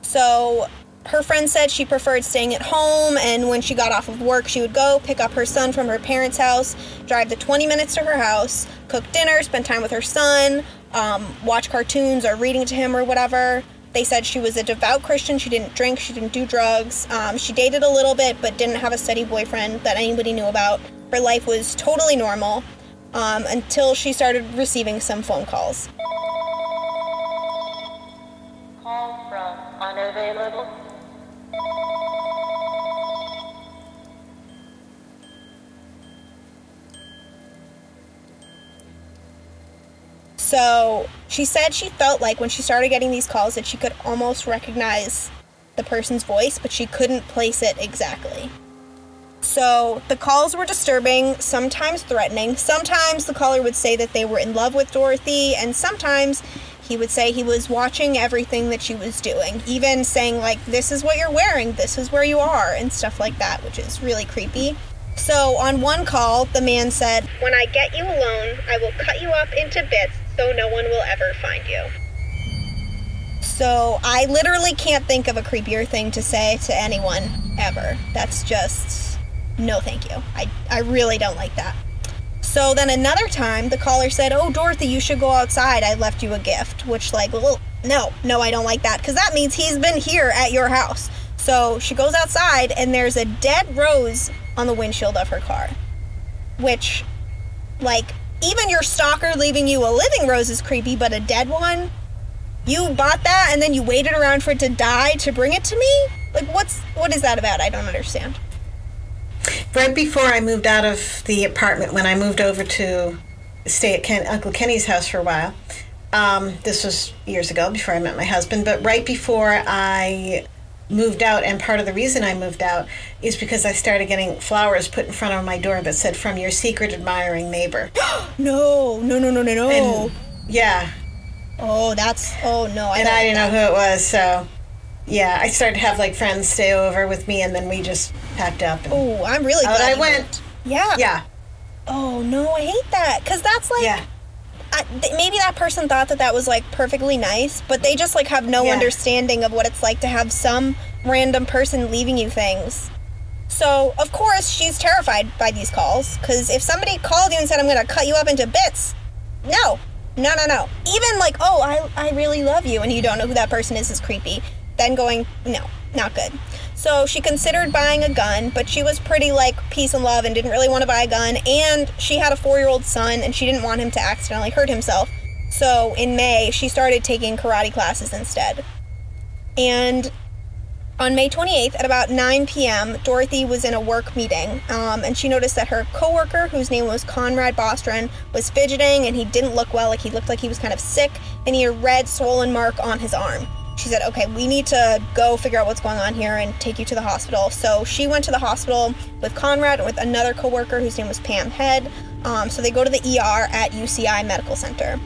So her friend said she preferred staying at home, and when she got off of work, she would go pick up her son from her parents' house, drive the 20 minutes to her house, cook dinner, spend time with her son, um, watch cartoons or reading to him or whatever. They said she was a devout Christian. She didn't drink, she didn't do drugs. Um, she dated a little bit, but didn't have a steady boyfriend that anybody knew about. Her life was totally normal um, until she started receiving some phone calls. Call from unavailable. So she said she felt like when she started getting these calls that she could almost recognize the person's voice, but she couldn't place it exactly. So the calls were disturbing, sometimes threatening. Sometimes the caller would say that they were in love with Dorothy, and sometimes he would say he was watching everything that she was doing, even saying, like, this is what you're wearing, this is where you are, and stuff like that, which is really creepy. So on one call, the man said, When I get you alone, I will cut you up into bits so no one will ever find you. So I literally can't think of a creepier thing to say to anyone ever. That's just no thank you. I, I really don't like that. So then another time the caller said, Oh Dorothy, you should go outside. I left you a gift. Which like, well, no, no, I don't like that. Because that means he's been here at your house. So she goes outside and there's a dead rose on the windshield of her car. Which like even your stalker leaving you a living rose is creepy, but a dead one? You bought that and then you waited around for it to die to bring it to me? Like what's what is that about? I don't understand. right before I moved out of the apartment, when I moved over to stay at Ken, Uncle Kenny's house for a while, um, this was years ago before I met my husband, but right before I moved out, and part of the reason I moved out is because I started getting flowers put in front of my door that said, From your secret admiring neighbor. No, no, no, no, no, no. And yeah, oh, that's oh no. I and I didn't know who it was, so yeah, I started to have like friends stay over with me, and then we just packed up. Oh, I'm really glad I you went. Yeah. Yeah, Oh no, I hate that because that's like yeah. Th- maybe that person thought that that was like perfectly nice, but they just like have no Yeah. understanding of what it's like to have some random person leaving you things. So, of course, she's terrified by these calls because if somebody called you and said, I'm to cut you up into bits, no, no, no, no. Even like, oh, I, I really love you, and you don't know who that person is, is creepy. Then going, no, not good. So she considered buying a gun, but she was pretty like peace and love and didn't really want to buy a gun. And she had a four year old son and she didn't want him to accidentally hurt himself. So in May, she started taking karate classes instead. And on May 28th at about 9 p.m., Dorothy was in a work meeting, um, and she noticed that her coworker, whose name was Conrad Bostron, was fidgeting, and he didn't look well. Like he looked like he was kind of sick, and he had a red swollen mark on his arm. She said, "Okay, we need to go figure out what's going on here and take you to the hospital." So she went to the hospital with Conrad and with another coworker whose name was Pam Head. Um, so they go to the ER at UCI Medical Center.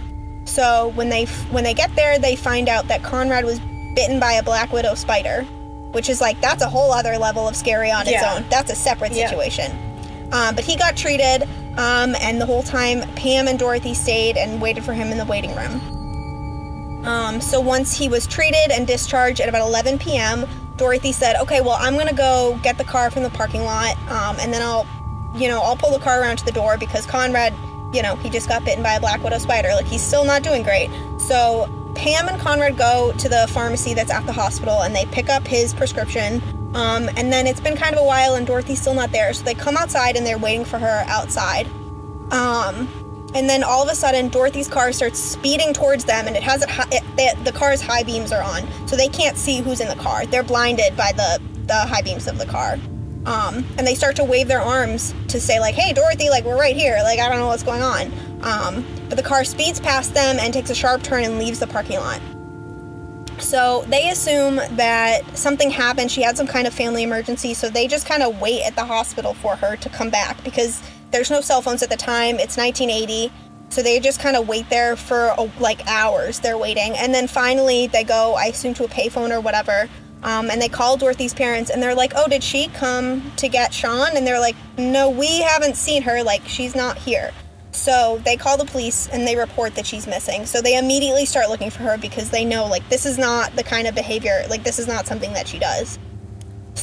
So when they when they get there, they find out that Conrad was bitten by a black widow spider, which is like that's a whole other level of scary on its Yeah. own. That's a separate Yeah. situation. Um, but he got treated, um, and the whole time Pam and Dorothy stayed and waited for him in the waiting room. Um, so once he was treated and discharged at about 11 p.m., Dorothy said, "Okay, well, I'm gonna go get the car from the parking lot, um, and then I'll, you know, I'll pull the car around to the door because Conrad, you know, he just got bitten by a black widow spider. Like he's still not doing great." So Pam and Conrad go to the pharmacy that's at the hospital and they pick up his prescription. Um, and then it's been kind of a while and Dorothy's still not there, so they come outside and they're waiting for her outside. Um, and then all of a sudden, Dorothy's car starts speeding towards them, and it has it, the, the car's high beams are on, so they can't see who's in the car. They're blinded by the the high beams of the car. Um, and they start to wave their arms to say like, "Hey, Dorothy, like we're right here. Like I don't know what's going on." Um, but the car speeds past them and takes a sharp turn and leaves the parking lot. So they assume that something happened. She had some kind of family emergency, so they just kind of wait at the hospital for her to come back because there's no cell phones at the time. It's 1980. So they just kind of wait there for like hours. They're waiting. And then finally they go, I assume, to a payphone or whatever. Um, and they call Dorothy's parents and they're like, Oh, did she come to get Sean? And they're like, No, we haven't seen her. Like, she's not here. So they call the police and they report that she's missing. So they immediately start looking for her because they know like this is not the kind of behavior, like this is not something that she does.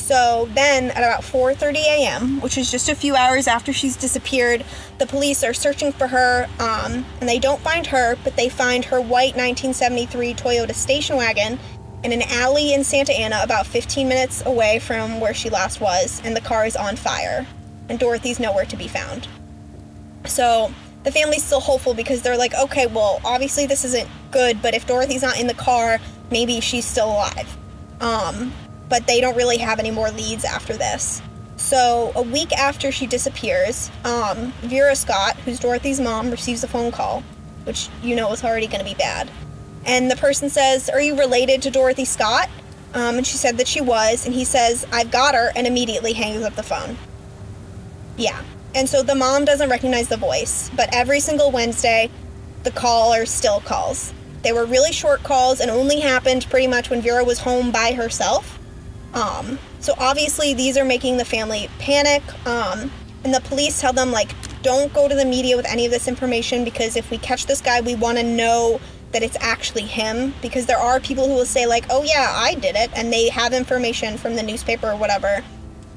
So then at about 4:30 a.m., which is just a few hours after she's disappeared, the police are searching for her um, and they don't find her, but they find her white 1973 Toyota station wagon in an alley in Santa Ana about 15 minutes away from where she last was, and the car is on fire. And Dorothy's nowhere to be found. So the family's still hopeful because they're like, okay, well, obviously this isn't good, but if Dorothy's not in the car, maybe she's still alive. Um, but they don't really have any more leads after this. So a week after she disappears, um, Vera Scott, who's Dorothy's mom, receives a phone call, which you know is already going to be bad. And the person says, "Are you related to Dorothy Scott?" Um, and she said that she was, and he says, "I've got her," and immediately hangs up the phone. Yeah. And so the mom doesn't recognize the voice, but every single Wednesday, the caller still calls. They were really short calls and only happened pretty much when Vera was home by herself. Um, so obviously these are making the family panic. Um, and the police tell them like, don't go to the media with any of this information because if we catch this guy, we want to know that it's actually him. Because there are people who will say like, oh yeah, I did it, and they have information from the newspaper or whatever.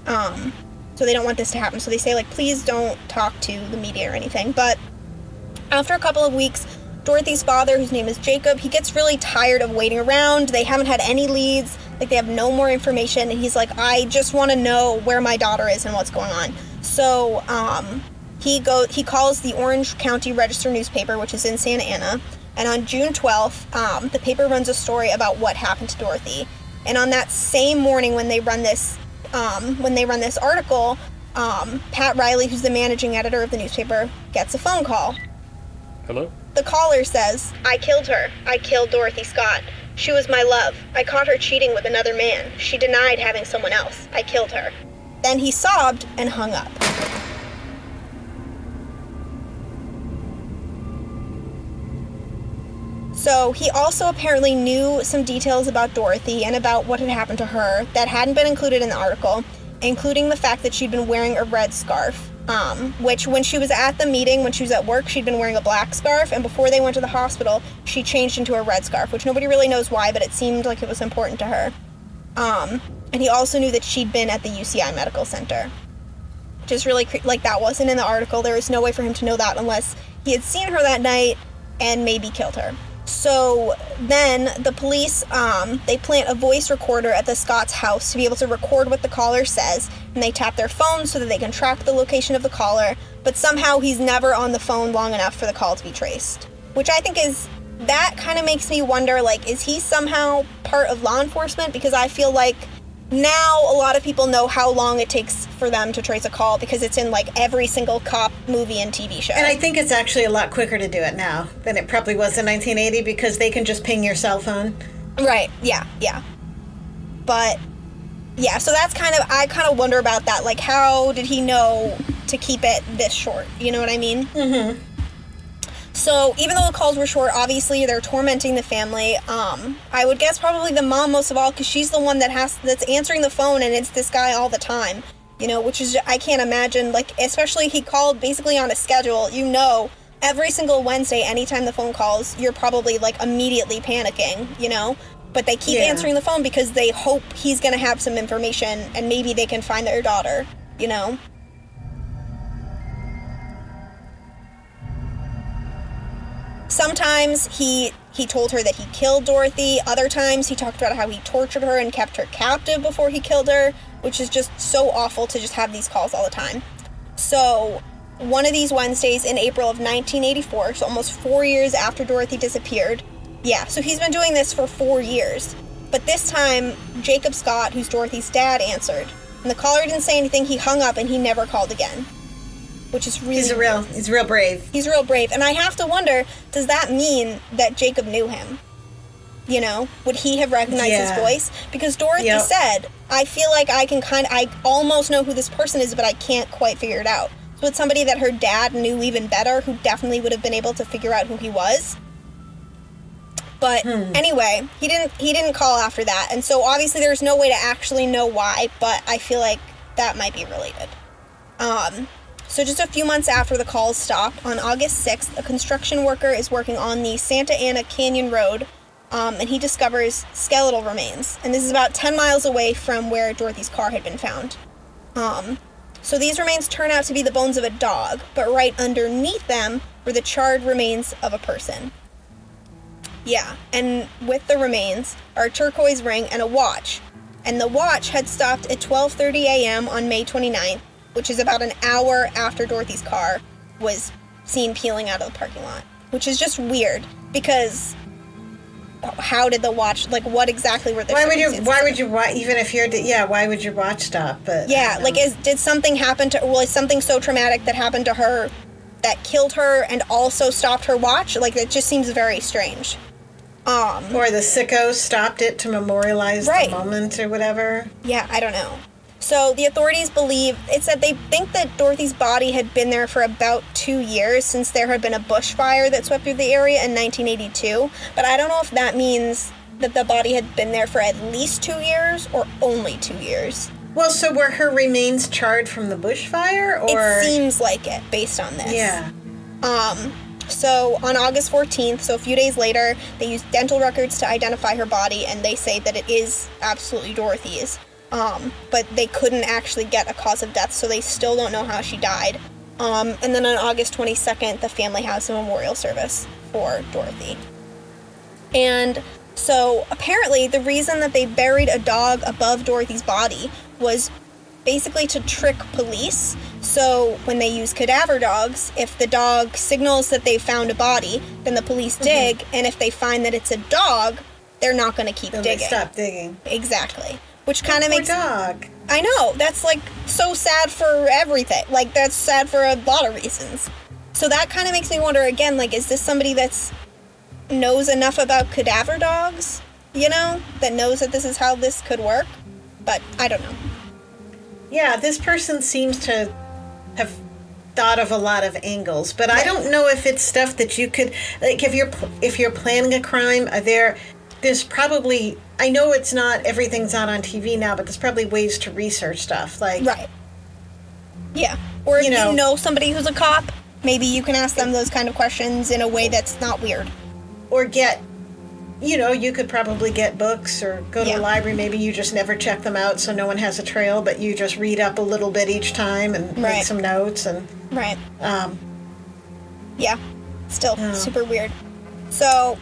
Um, so they don't want this to happen. So they say like, please don't talk to the media or anything. But after a couple of weeks, Dorothy's father, whose name is Jacob, he gets really tired of waiting around. They haven't had any leads. Like they have no more information, and he's like, I just want to know where my daughter is and what's going on. So um, he go he calls the Orange County Register newspaper, which is in Santa Ana, and on June 12th, um, the paper runs a story about what happened to Dorothy. And on that same morning, when they run this um, when they run this article, um, Pat Riley, who's the managing editor of the newspaper, gets a phone call. Hello? The caller says, I killed her. I killed Dorothy Scott. She was my love. I caught her cheating with another man. She denied having someone else. I killed her. Then he sobbed and hung up. So he also apparently knew some details about Dorothy and about what had happened to her that hadn't been included in the article, including the fact that she'd been wearing a red scarf. Um, which, when she was at the meeting, when she was at work, she'd been wearing a black scarf, and before they went to the hospital, she changed into a red scarf, which nobody really knows why, but it seemed like it was important to her. Um, and he also knew that she'd been at the UCI Medical Center. Which is really cre- like that wasn't in the article. There was no way for him to know that unless he had seen her that night and maybe killed her. So then the police um, they plant a voice recorder at the Scott's house to be able to record what the caller says, and they tap their phones so that they can track the location of the caller. But somehow he's never on the phone long enough for the call to be traced, which I think is that kind of makes me wonder like is he somehow part of law enforcement because I feel like now a lot of people know how long it takes for them to trace a call because it's in like every single cop movie and TV show. And I think it's actually a lot quicker to do it now than it probably was in 1980 because they can just ping your cell phone. Right. Yeah. Yeah. But yeah, so that's kind of I kind of wonder about that. Like, how did he know to keep it this short? You know what I mean? Mm-hmm. So even though the calls were short, obviously they're tormenting the family. Um, I would guess probably the mom most of all because she's the one that has that's answering the phone, and it's this guy all the time. You know, which is I can't imagine. Like, especially he called basically on a schedule. You know, every single Wednesday, anytime the phone calls, you're probably like immediately panicking. You know, but they keep Yeah. answering the phone because they hope he's gonna have some information, and maybe they can find their daughter. You know. Sometimes he he told her that he killed Dorothy. Other times he talked about how he tortured her and kept her captive before he killed her, which is just so awful to just have these calls all the time. So, one of these Wednesdays in April of 1984, so almost 4 years after Dorothy disappeared. Yeah, so he's been doing this for 4 years. But this time, Jacob Scott, who's Dorothy's dad, answered. And the caller didn't say anything, he hung up and he never called again. Which is really He's a real, he's real brave. he's real brave and i have to wonder does that mean that jacob knew him you know would he have recognized Yeah. his voice because dorothy Yep. said i feel like i can kind i almost know who this person is but i can't quite figure it out so it's somebody that her dad knew even better who definitely would have been able to figure out who he was but Hmm. anyway he didn't he didn't call after that and so obviously there's no way to actually know why but i feel like that might be related um, so just a few months after the calls stopped, on August 6th, a construction worker is working on the Santa Ana Canyon Road, um, and he discovers skeletal remains. And this is about 10 miles away from where Dorothy's car had been found. Um, so these remains turn out to be the bones of a dog, but right underneath them were the charred remains of a person. Yeah, and with the remains are a turquoise ring and a watch. And the watch had stopped at 12:30 a.m. on May 29th, which is about an hour after Dorothy's car was seen peeling out of the parking lot, which is just weird because how did the watch like what exactly were the Why would you? Why would you? Why, even if you're, yeah, why would your watch stop? But Yeah, like is did something happen to was something so traumatic that happened to her that killed her and also stopped her watch? Like that just seems very strange. Um or the sicko stopped it to memorialize Right. the moment or whatever. Yeah, I don't know. So the authorities believe it said they think that Dorothy's body had been there for about two years since there had been a bushfire that swept through the area in 1982. But I don't know if that means that the body had been there for at least two years or only two years. Well, so were her remains charred from the bushfire, or it seems like it based on this. yeah? Um, so on August 14th, so a few days later, they used dental records to identify her body, and they say that it is absolutely Dorothy's. Um, but they couldn't actually get a cause of death, so they still don't know how she died. Um, and then on August 22nd, the family has a memorial service for Dorothy. And so apparently, the reason that they buried a dog above Dorothy's body was basically to trick police. So when they use cadaver dogs, if the dog signals that they found a body, then the police dig, and if they find that it's a dog, they're not going to keep Then digging. stop digging. Exactly. Which kind of makes dog. I know that's like so sad for everything. Like that's sad for a lot of reasons. So that kind of makes me wonder again. Like, is this somebody that's knows enough about cadaver dogs? You know, that knows that this is how this could work. But I don't know. Yeah, this person seems to have thought of a lot of angles, but I don't know if it's stuff that you could like if you're if you're planning a crime. Are there there's probably I know it's not everything's not on TV now, but there's probably ways to research stuff like Right. Yeah. Or if You you know- know, somebody who's a cop, maybe you can ask them those kind of questions in a way that's not weird. or get you know you could probably get books or go to Yeah. a library maybe you just never check them out so no one has a trail but you just read up a little bit each time and make some notes and Right. um, Yeah. Still super weird. So,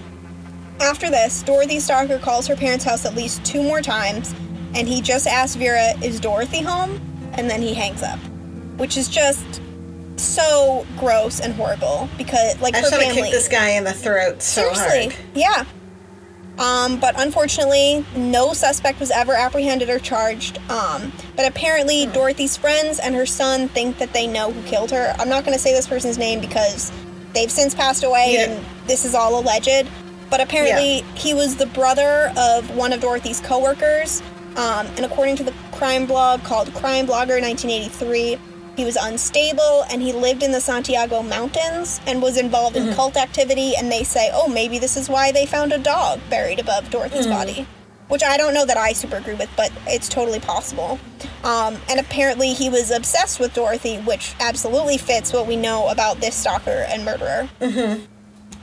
after this, Dorothy Stalker calls her parents' house at least two more times, and he just asks Vera, Is Dorothy home? And then he hangs up. Which is just so gross and horrible because, like, I her just want to family. kick this guy in the throat so Seriously. hard Yeah. Um, but unfortunately, no suspect was ever apprehended or charged. Um, but apparently, Dorothy's friends and her son think that they know who killed her. I'm not going to say this person's name because they've since passed away Yeah. and this is all alleged. But apparently, he was the brother of one of Dorothy's coworkers. Um, and according to the crime blog called Crime Blogger 1983, he was unstable and he lived in the Santiago Mountains and was involved in cult activity. And they say, oh, maybe this is why they found a dog buried above Dorothy's body. Which I don't know that I super agree with, but it's totally possible. Um, and apparently, he was obsessed with Dorothy, which absolutely fits what we know about this stalker and murderer.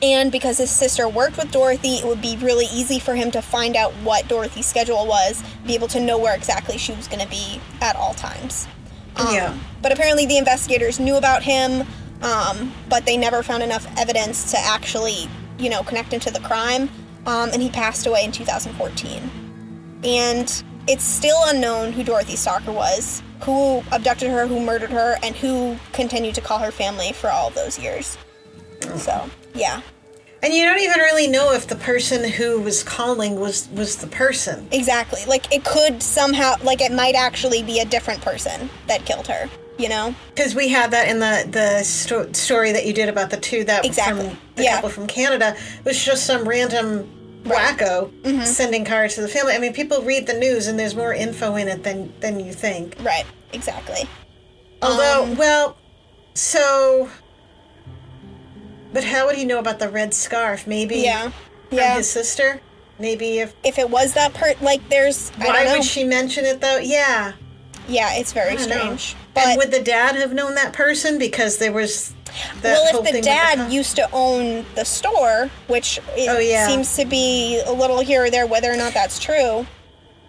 And because his sister worked with Dorothy, it would be really easy for him to find out what Dorothy's schedule was, be able to know where exactly she was going to be at all times. Um, Yeah. But apparently, the investigators knew about him, um, but they never found enough evidence to actually, you know, connect him to the crime. Um, and he passed away in 2014. And it's still unknown who Dorothy Stalker was, who abducted her, who murdered her, and who continued to call her family for all those years. So, yeah, And you don't even really know if the person who was calling was was the person. exactly. Like, it could somehow, like, it might actually be a different person that killed her, you know? Because we had that in the the sto- story that you did about the two that Exactly. from the Yeah. couple from Canada it was just some random wacko Mm-hmm. sending cards to the family. I mean, people read the news and there's more info in it than than you think. Right, exactly. Although, Um, well, so, but how would he know about the red scarf? Maybe Yeah. from Yeah. his sister. Maybe if If it was that part, like, there's, I why don't know. would she mention it though? Yeah. yeah, it's very don't know. strange. and But, would the dad have known that person because there was well, if the dad co- used to own the store, which it Oh, yeah. seems to be a little here or there, whether or not that's true.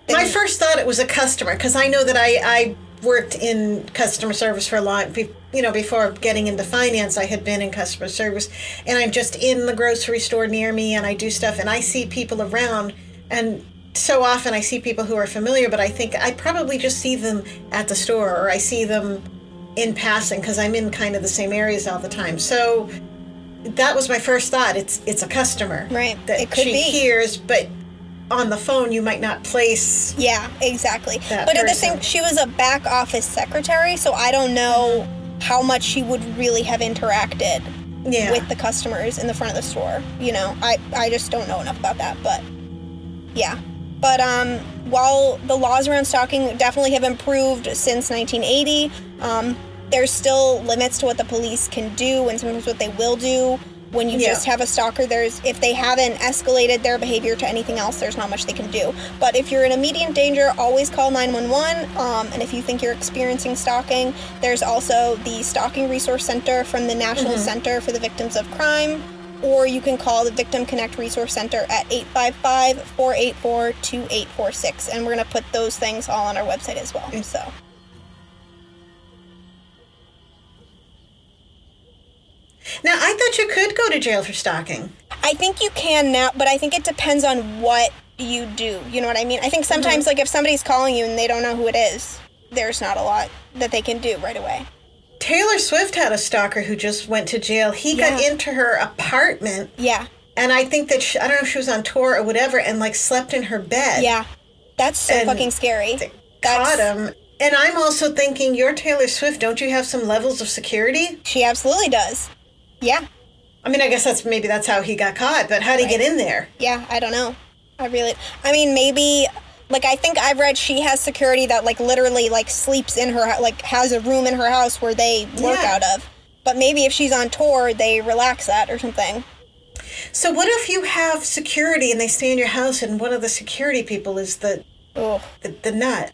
My first thought it was a customer because I know that I, I worked in customer service for a long, be- you know, before getting into finance, I had been in customer service, and I'm just in the grocery store near me, and I do stuff, and I see people around, and so often I see people who are familiar, but I think I probably just see them at the store or I see them in passing because I'm in kind of the same areas all the time. So that was my first thought. It's it's a customer, Right. That It could she be. hears, but on the phone you might not place Yeah, exactly. But at the same, she was a back office secretary, so I don't know how much she would really have interacted Yeah. with the customers in the front of the store. You know, I I just don't know enough about that, but yeah. But um, while the laws around stalking definitely have improved since 1980, um, there's still limits to what the police can do and sometimes what they will do. When you Yeah. just have a stalker, there's if they haven't escalated their behavior to anything else, there's not much they can do. But if you're in immediate danger, always call 911. Um, and if you think you're experiencing stalking, there's also the Stalking Resource Center from the National Center for the Victims of Crime or you can call the Victim Connect Resource Center at 855 484 2846. And we're going to put those things all on our website as well. So, Now, I thought you could go to jail for stalking. I think you can now, but I think it depends on what you do. You know what I mean? I think mm-hmm. sometimes, like, if somebody's calling you and they don't know who it is, there's not a lot that they can do right away. Taylor Swift had a stalker who just went to jail. He got into her apartment, Yeah. and I think that she, I don't know if she was on tour or whatever, and like slept in her bed. Yeah. That's so And fucking scary. caught That's, him. And I'm also thinking, you're Taylor Swift. Don't you have some levels of security? She absolutely does. Yeah. I mean, I guess that's maybe that's how he got caught. But how would he get in there? Yeah, I don't know. I really I mean maybe like I think I've read she has security that like literally like sleeps in her like has a room in her house where they work Yeah. out of. But maybe if she's on tour, they relax that or something. So what if you have security and they stay in your house and one of the security people is the Oh, the, the nut?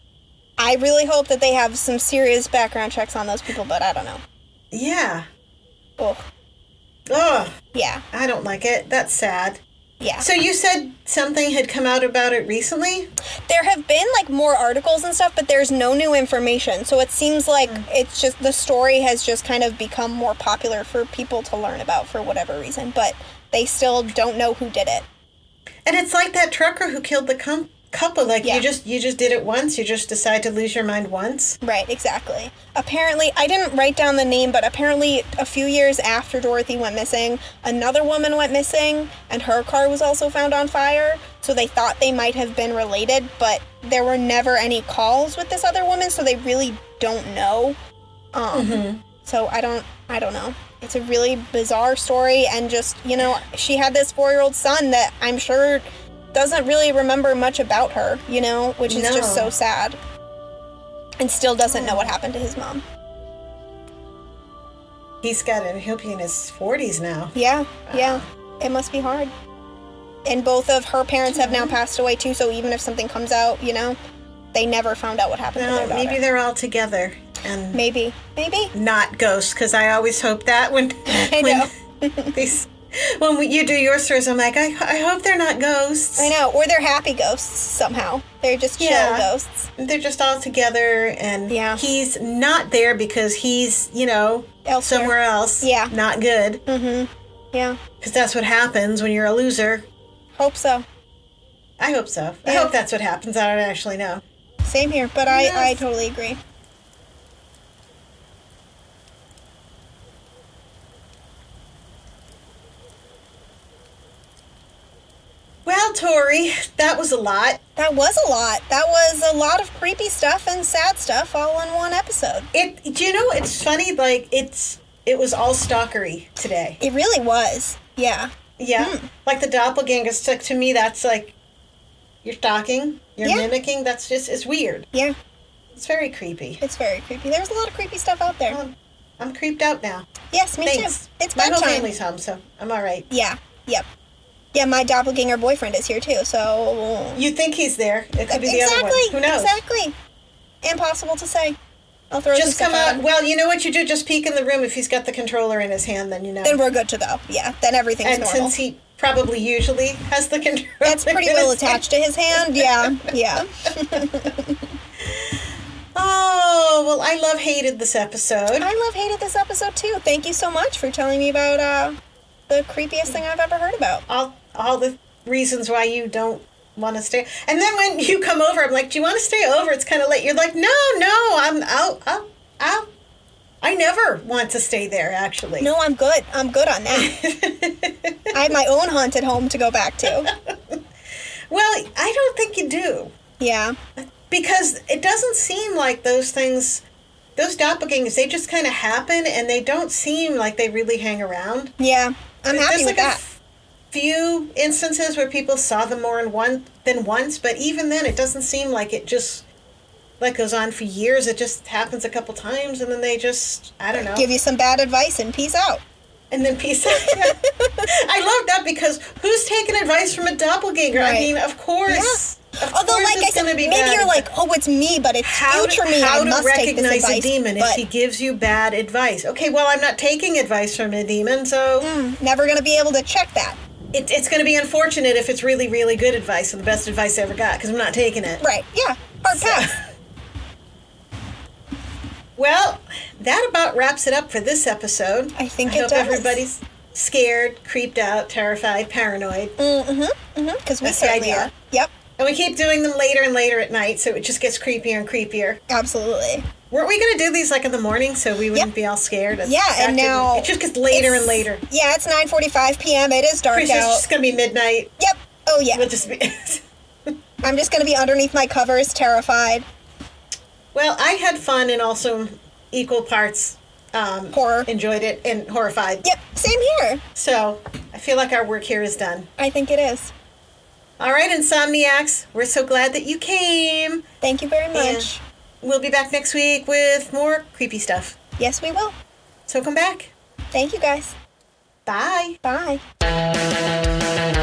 I really hope that they have some serious background checks on those people, but I don't know. Yeah. Oh, Oh, yeah, I don't like it. That's sad. yeah. So you said something had come out about it recently? there have been like more articles and stuff, but there's no new information. So it seems like mm. it's just the story has just kind of become more popular for people to learn about for whatever reason, but they still don't know who did it. And it's like that trucker who killed the com- couple. Like Yeah. you just you just did it once. You just decide to lose your mind once. Right, exactly. Apparently, I didn't write down the name, but apparently, a few years after Dorothy went missing, another woman went missing, and her car was also found on fire. So they thought they might have been related, but there were never any calls with this other woman, so they really don't know. Um, So I don't, I don't know. It's a really bizarre story, and just you know, she had this four-year-old son that I'm sure doesn't really remember much about her. You know, which is just so sad and still doesn't know what happened to his mom. He's got it. He'll be in his forties now. Yeah, yeah. It must be hard. And both of her parents have now mm-hmm. passed away too, so even if something comes out, you know, they never found out what happened to their maybe they're all together and maybe. Maybe. not ghosts. Because I always hope that when I when know. these when we, you do your stories, I'm like, I, I hope they're not ghosts. I know. Or they're happy ghosts somehow. They're just chill Yeah. ghosts. They're just all together, and Yeah. he's not there because he's, you know, Elsewhere. somewhere else. Yeah. Not good. Mm hmm. Yeah. Because that's what happens when you're a loser. Hope so. I hope so. I hope that's what happens. I don't actually know. Same here, but I, I totally agree. Well, Tori, that was a lot. That was a lot. That was a lot of creepy stuff and sad stuff all in one episode. It. Do you know? It's funny. Like it's. It was all stalkery today. It really was. Yeah. Yeah. Hmm. Like the doppelganger stick to me. That's like. You're stalking. You're Yeah. mimicking. That's just. It's weird. Yeah. It's very creepy. It's very creepy. There's a lot of creepy stuff out there. Um, I'm creeped out now. yes, me Thanks. too. It's My whole family's home, so I'm all right. Yeah. Yep. Yeah, my doppelganger boyfriend is here too, so You think he's there? It could be the exactly, other one. Who knows? Exactly. Impossible to say. I'll throw Just come out. Well, you know what you do? Just peek in the room. If he's got the controller in his hand, then you know. Then we're good to go. Yeah. Then everything's and normal. since he probably usually has the controller, That's pretty well his hand- attached to his hand. Yeah. Yeah. Oh well, I love hated this episode. I love hated this episode too. Thank you so much for telling me about uh, the creepiest thing I've ever heard about. all all the reasons why you don't want to stay. And then when you come over, I'm like, "Do you want to stay over?" It's kind of late. You're like, "No, no, I'm out, out, out." I never want to stay there. Actually, No, I'm good. I'm good on that. I have my own haunted home to go back to. Well, I don't think you do Yeah. because it doesn't seem like those things. Those doppelgangers, they just kind of happen, and they don't seem like they really hang around. Yeah. I'm happy There's with like that. Few instances where people saw them more than one than once, but even then, it doesn't seem like it just like goes on for years. It just happens a couple times, and then they just I don't know, Give you some bad advice and peace out. and then peace out. I love that because who's taking advice from a doppelganger? I mean, of course. Of Although, like I said, maybe bad you're like, oh, it's me, but it's how future to, me. how I to must recognize advice. a demon if he gives you bad advice. Okay, well, I'm not taking advice from a demon, so hmm, never gonna be able to check that. It, it's going to be unfortunate if it's really, really good advice and the best advice I ever got because I'm not taking it. Right? Yeah. Hard pass. Well, that about wraps it up for this episode. I think I it hope does. everybody's scared, creeped out, terrified, paranoid. Mm-hmm. Mm-hmm. Because we That's certainly idea. are. Yep. And we keep doing them later and later at night, so it just gets creepier and creepier. Absolutely. Weren't we going to do these like in the morning so we wouldn't Yep. be all scared? Yeah, and now it just gets later and later. Yeah, it's 9:45 p.m. It is dark Pretty sure it's just going to be midnight. Yep. Oh yeah. We'll just be. I'm just gonna be underneath my covers, terrified. Well, I had fun and also equal parts um, Horror. Enjoyed it and horrified. Yep, same here. So I feel like our work here is done. I think it is. All right, Insomniacs, we're so glad that you came. Thank you very much. We'll be back next week with more creepy stuff. Yes, we will. So come back. Thank you guys. Bye. Bye.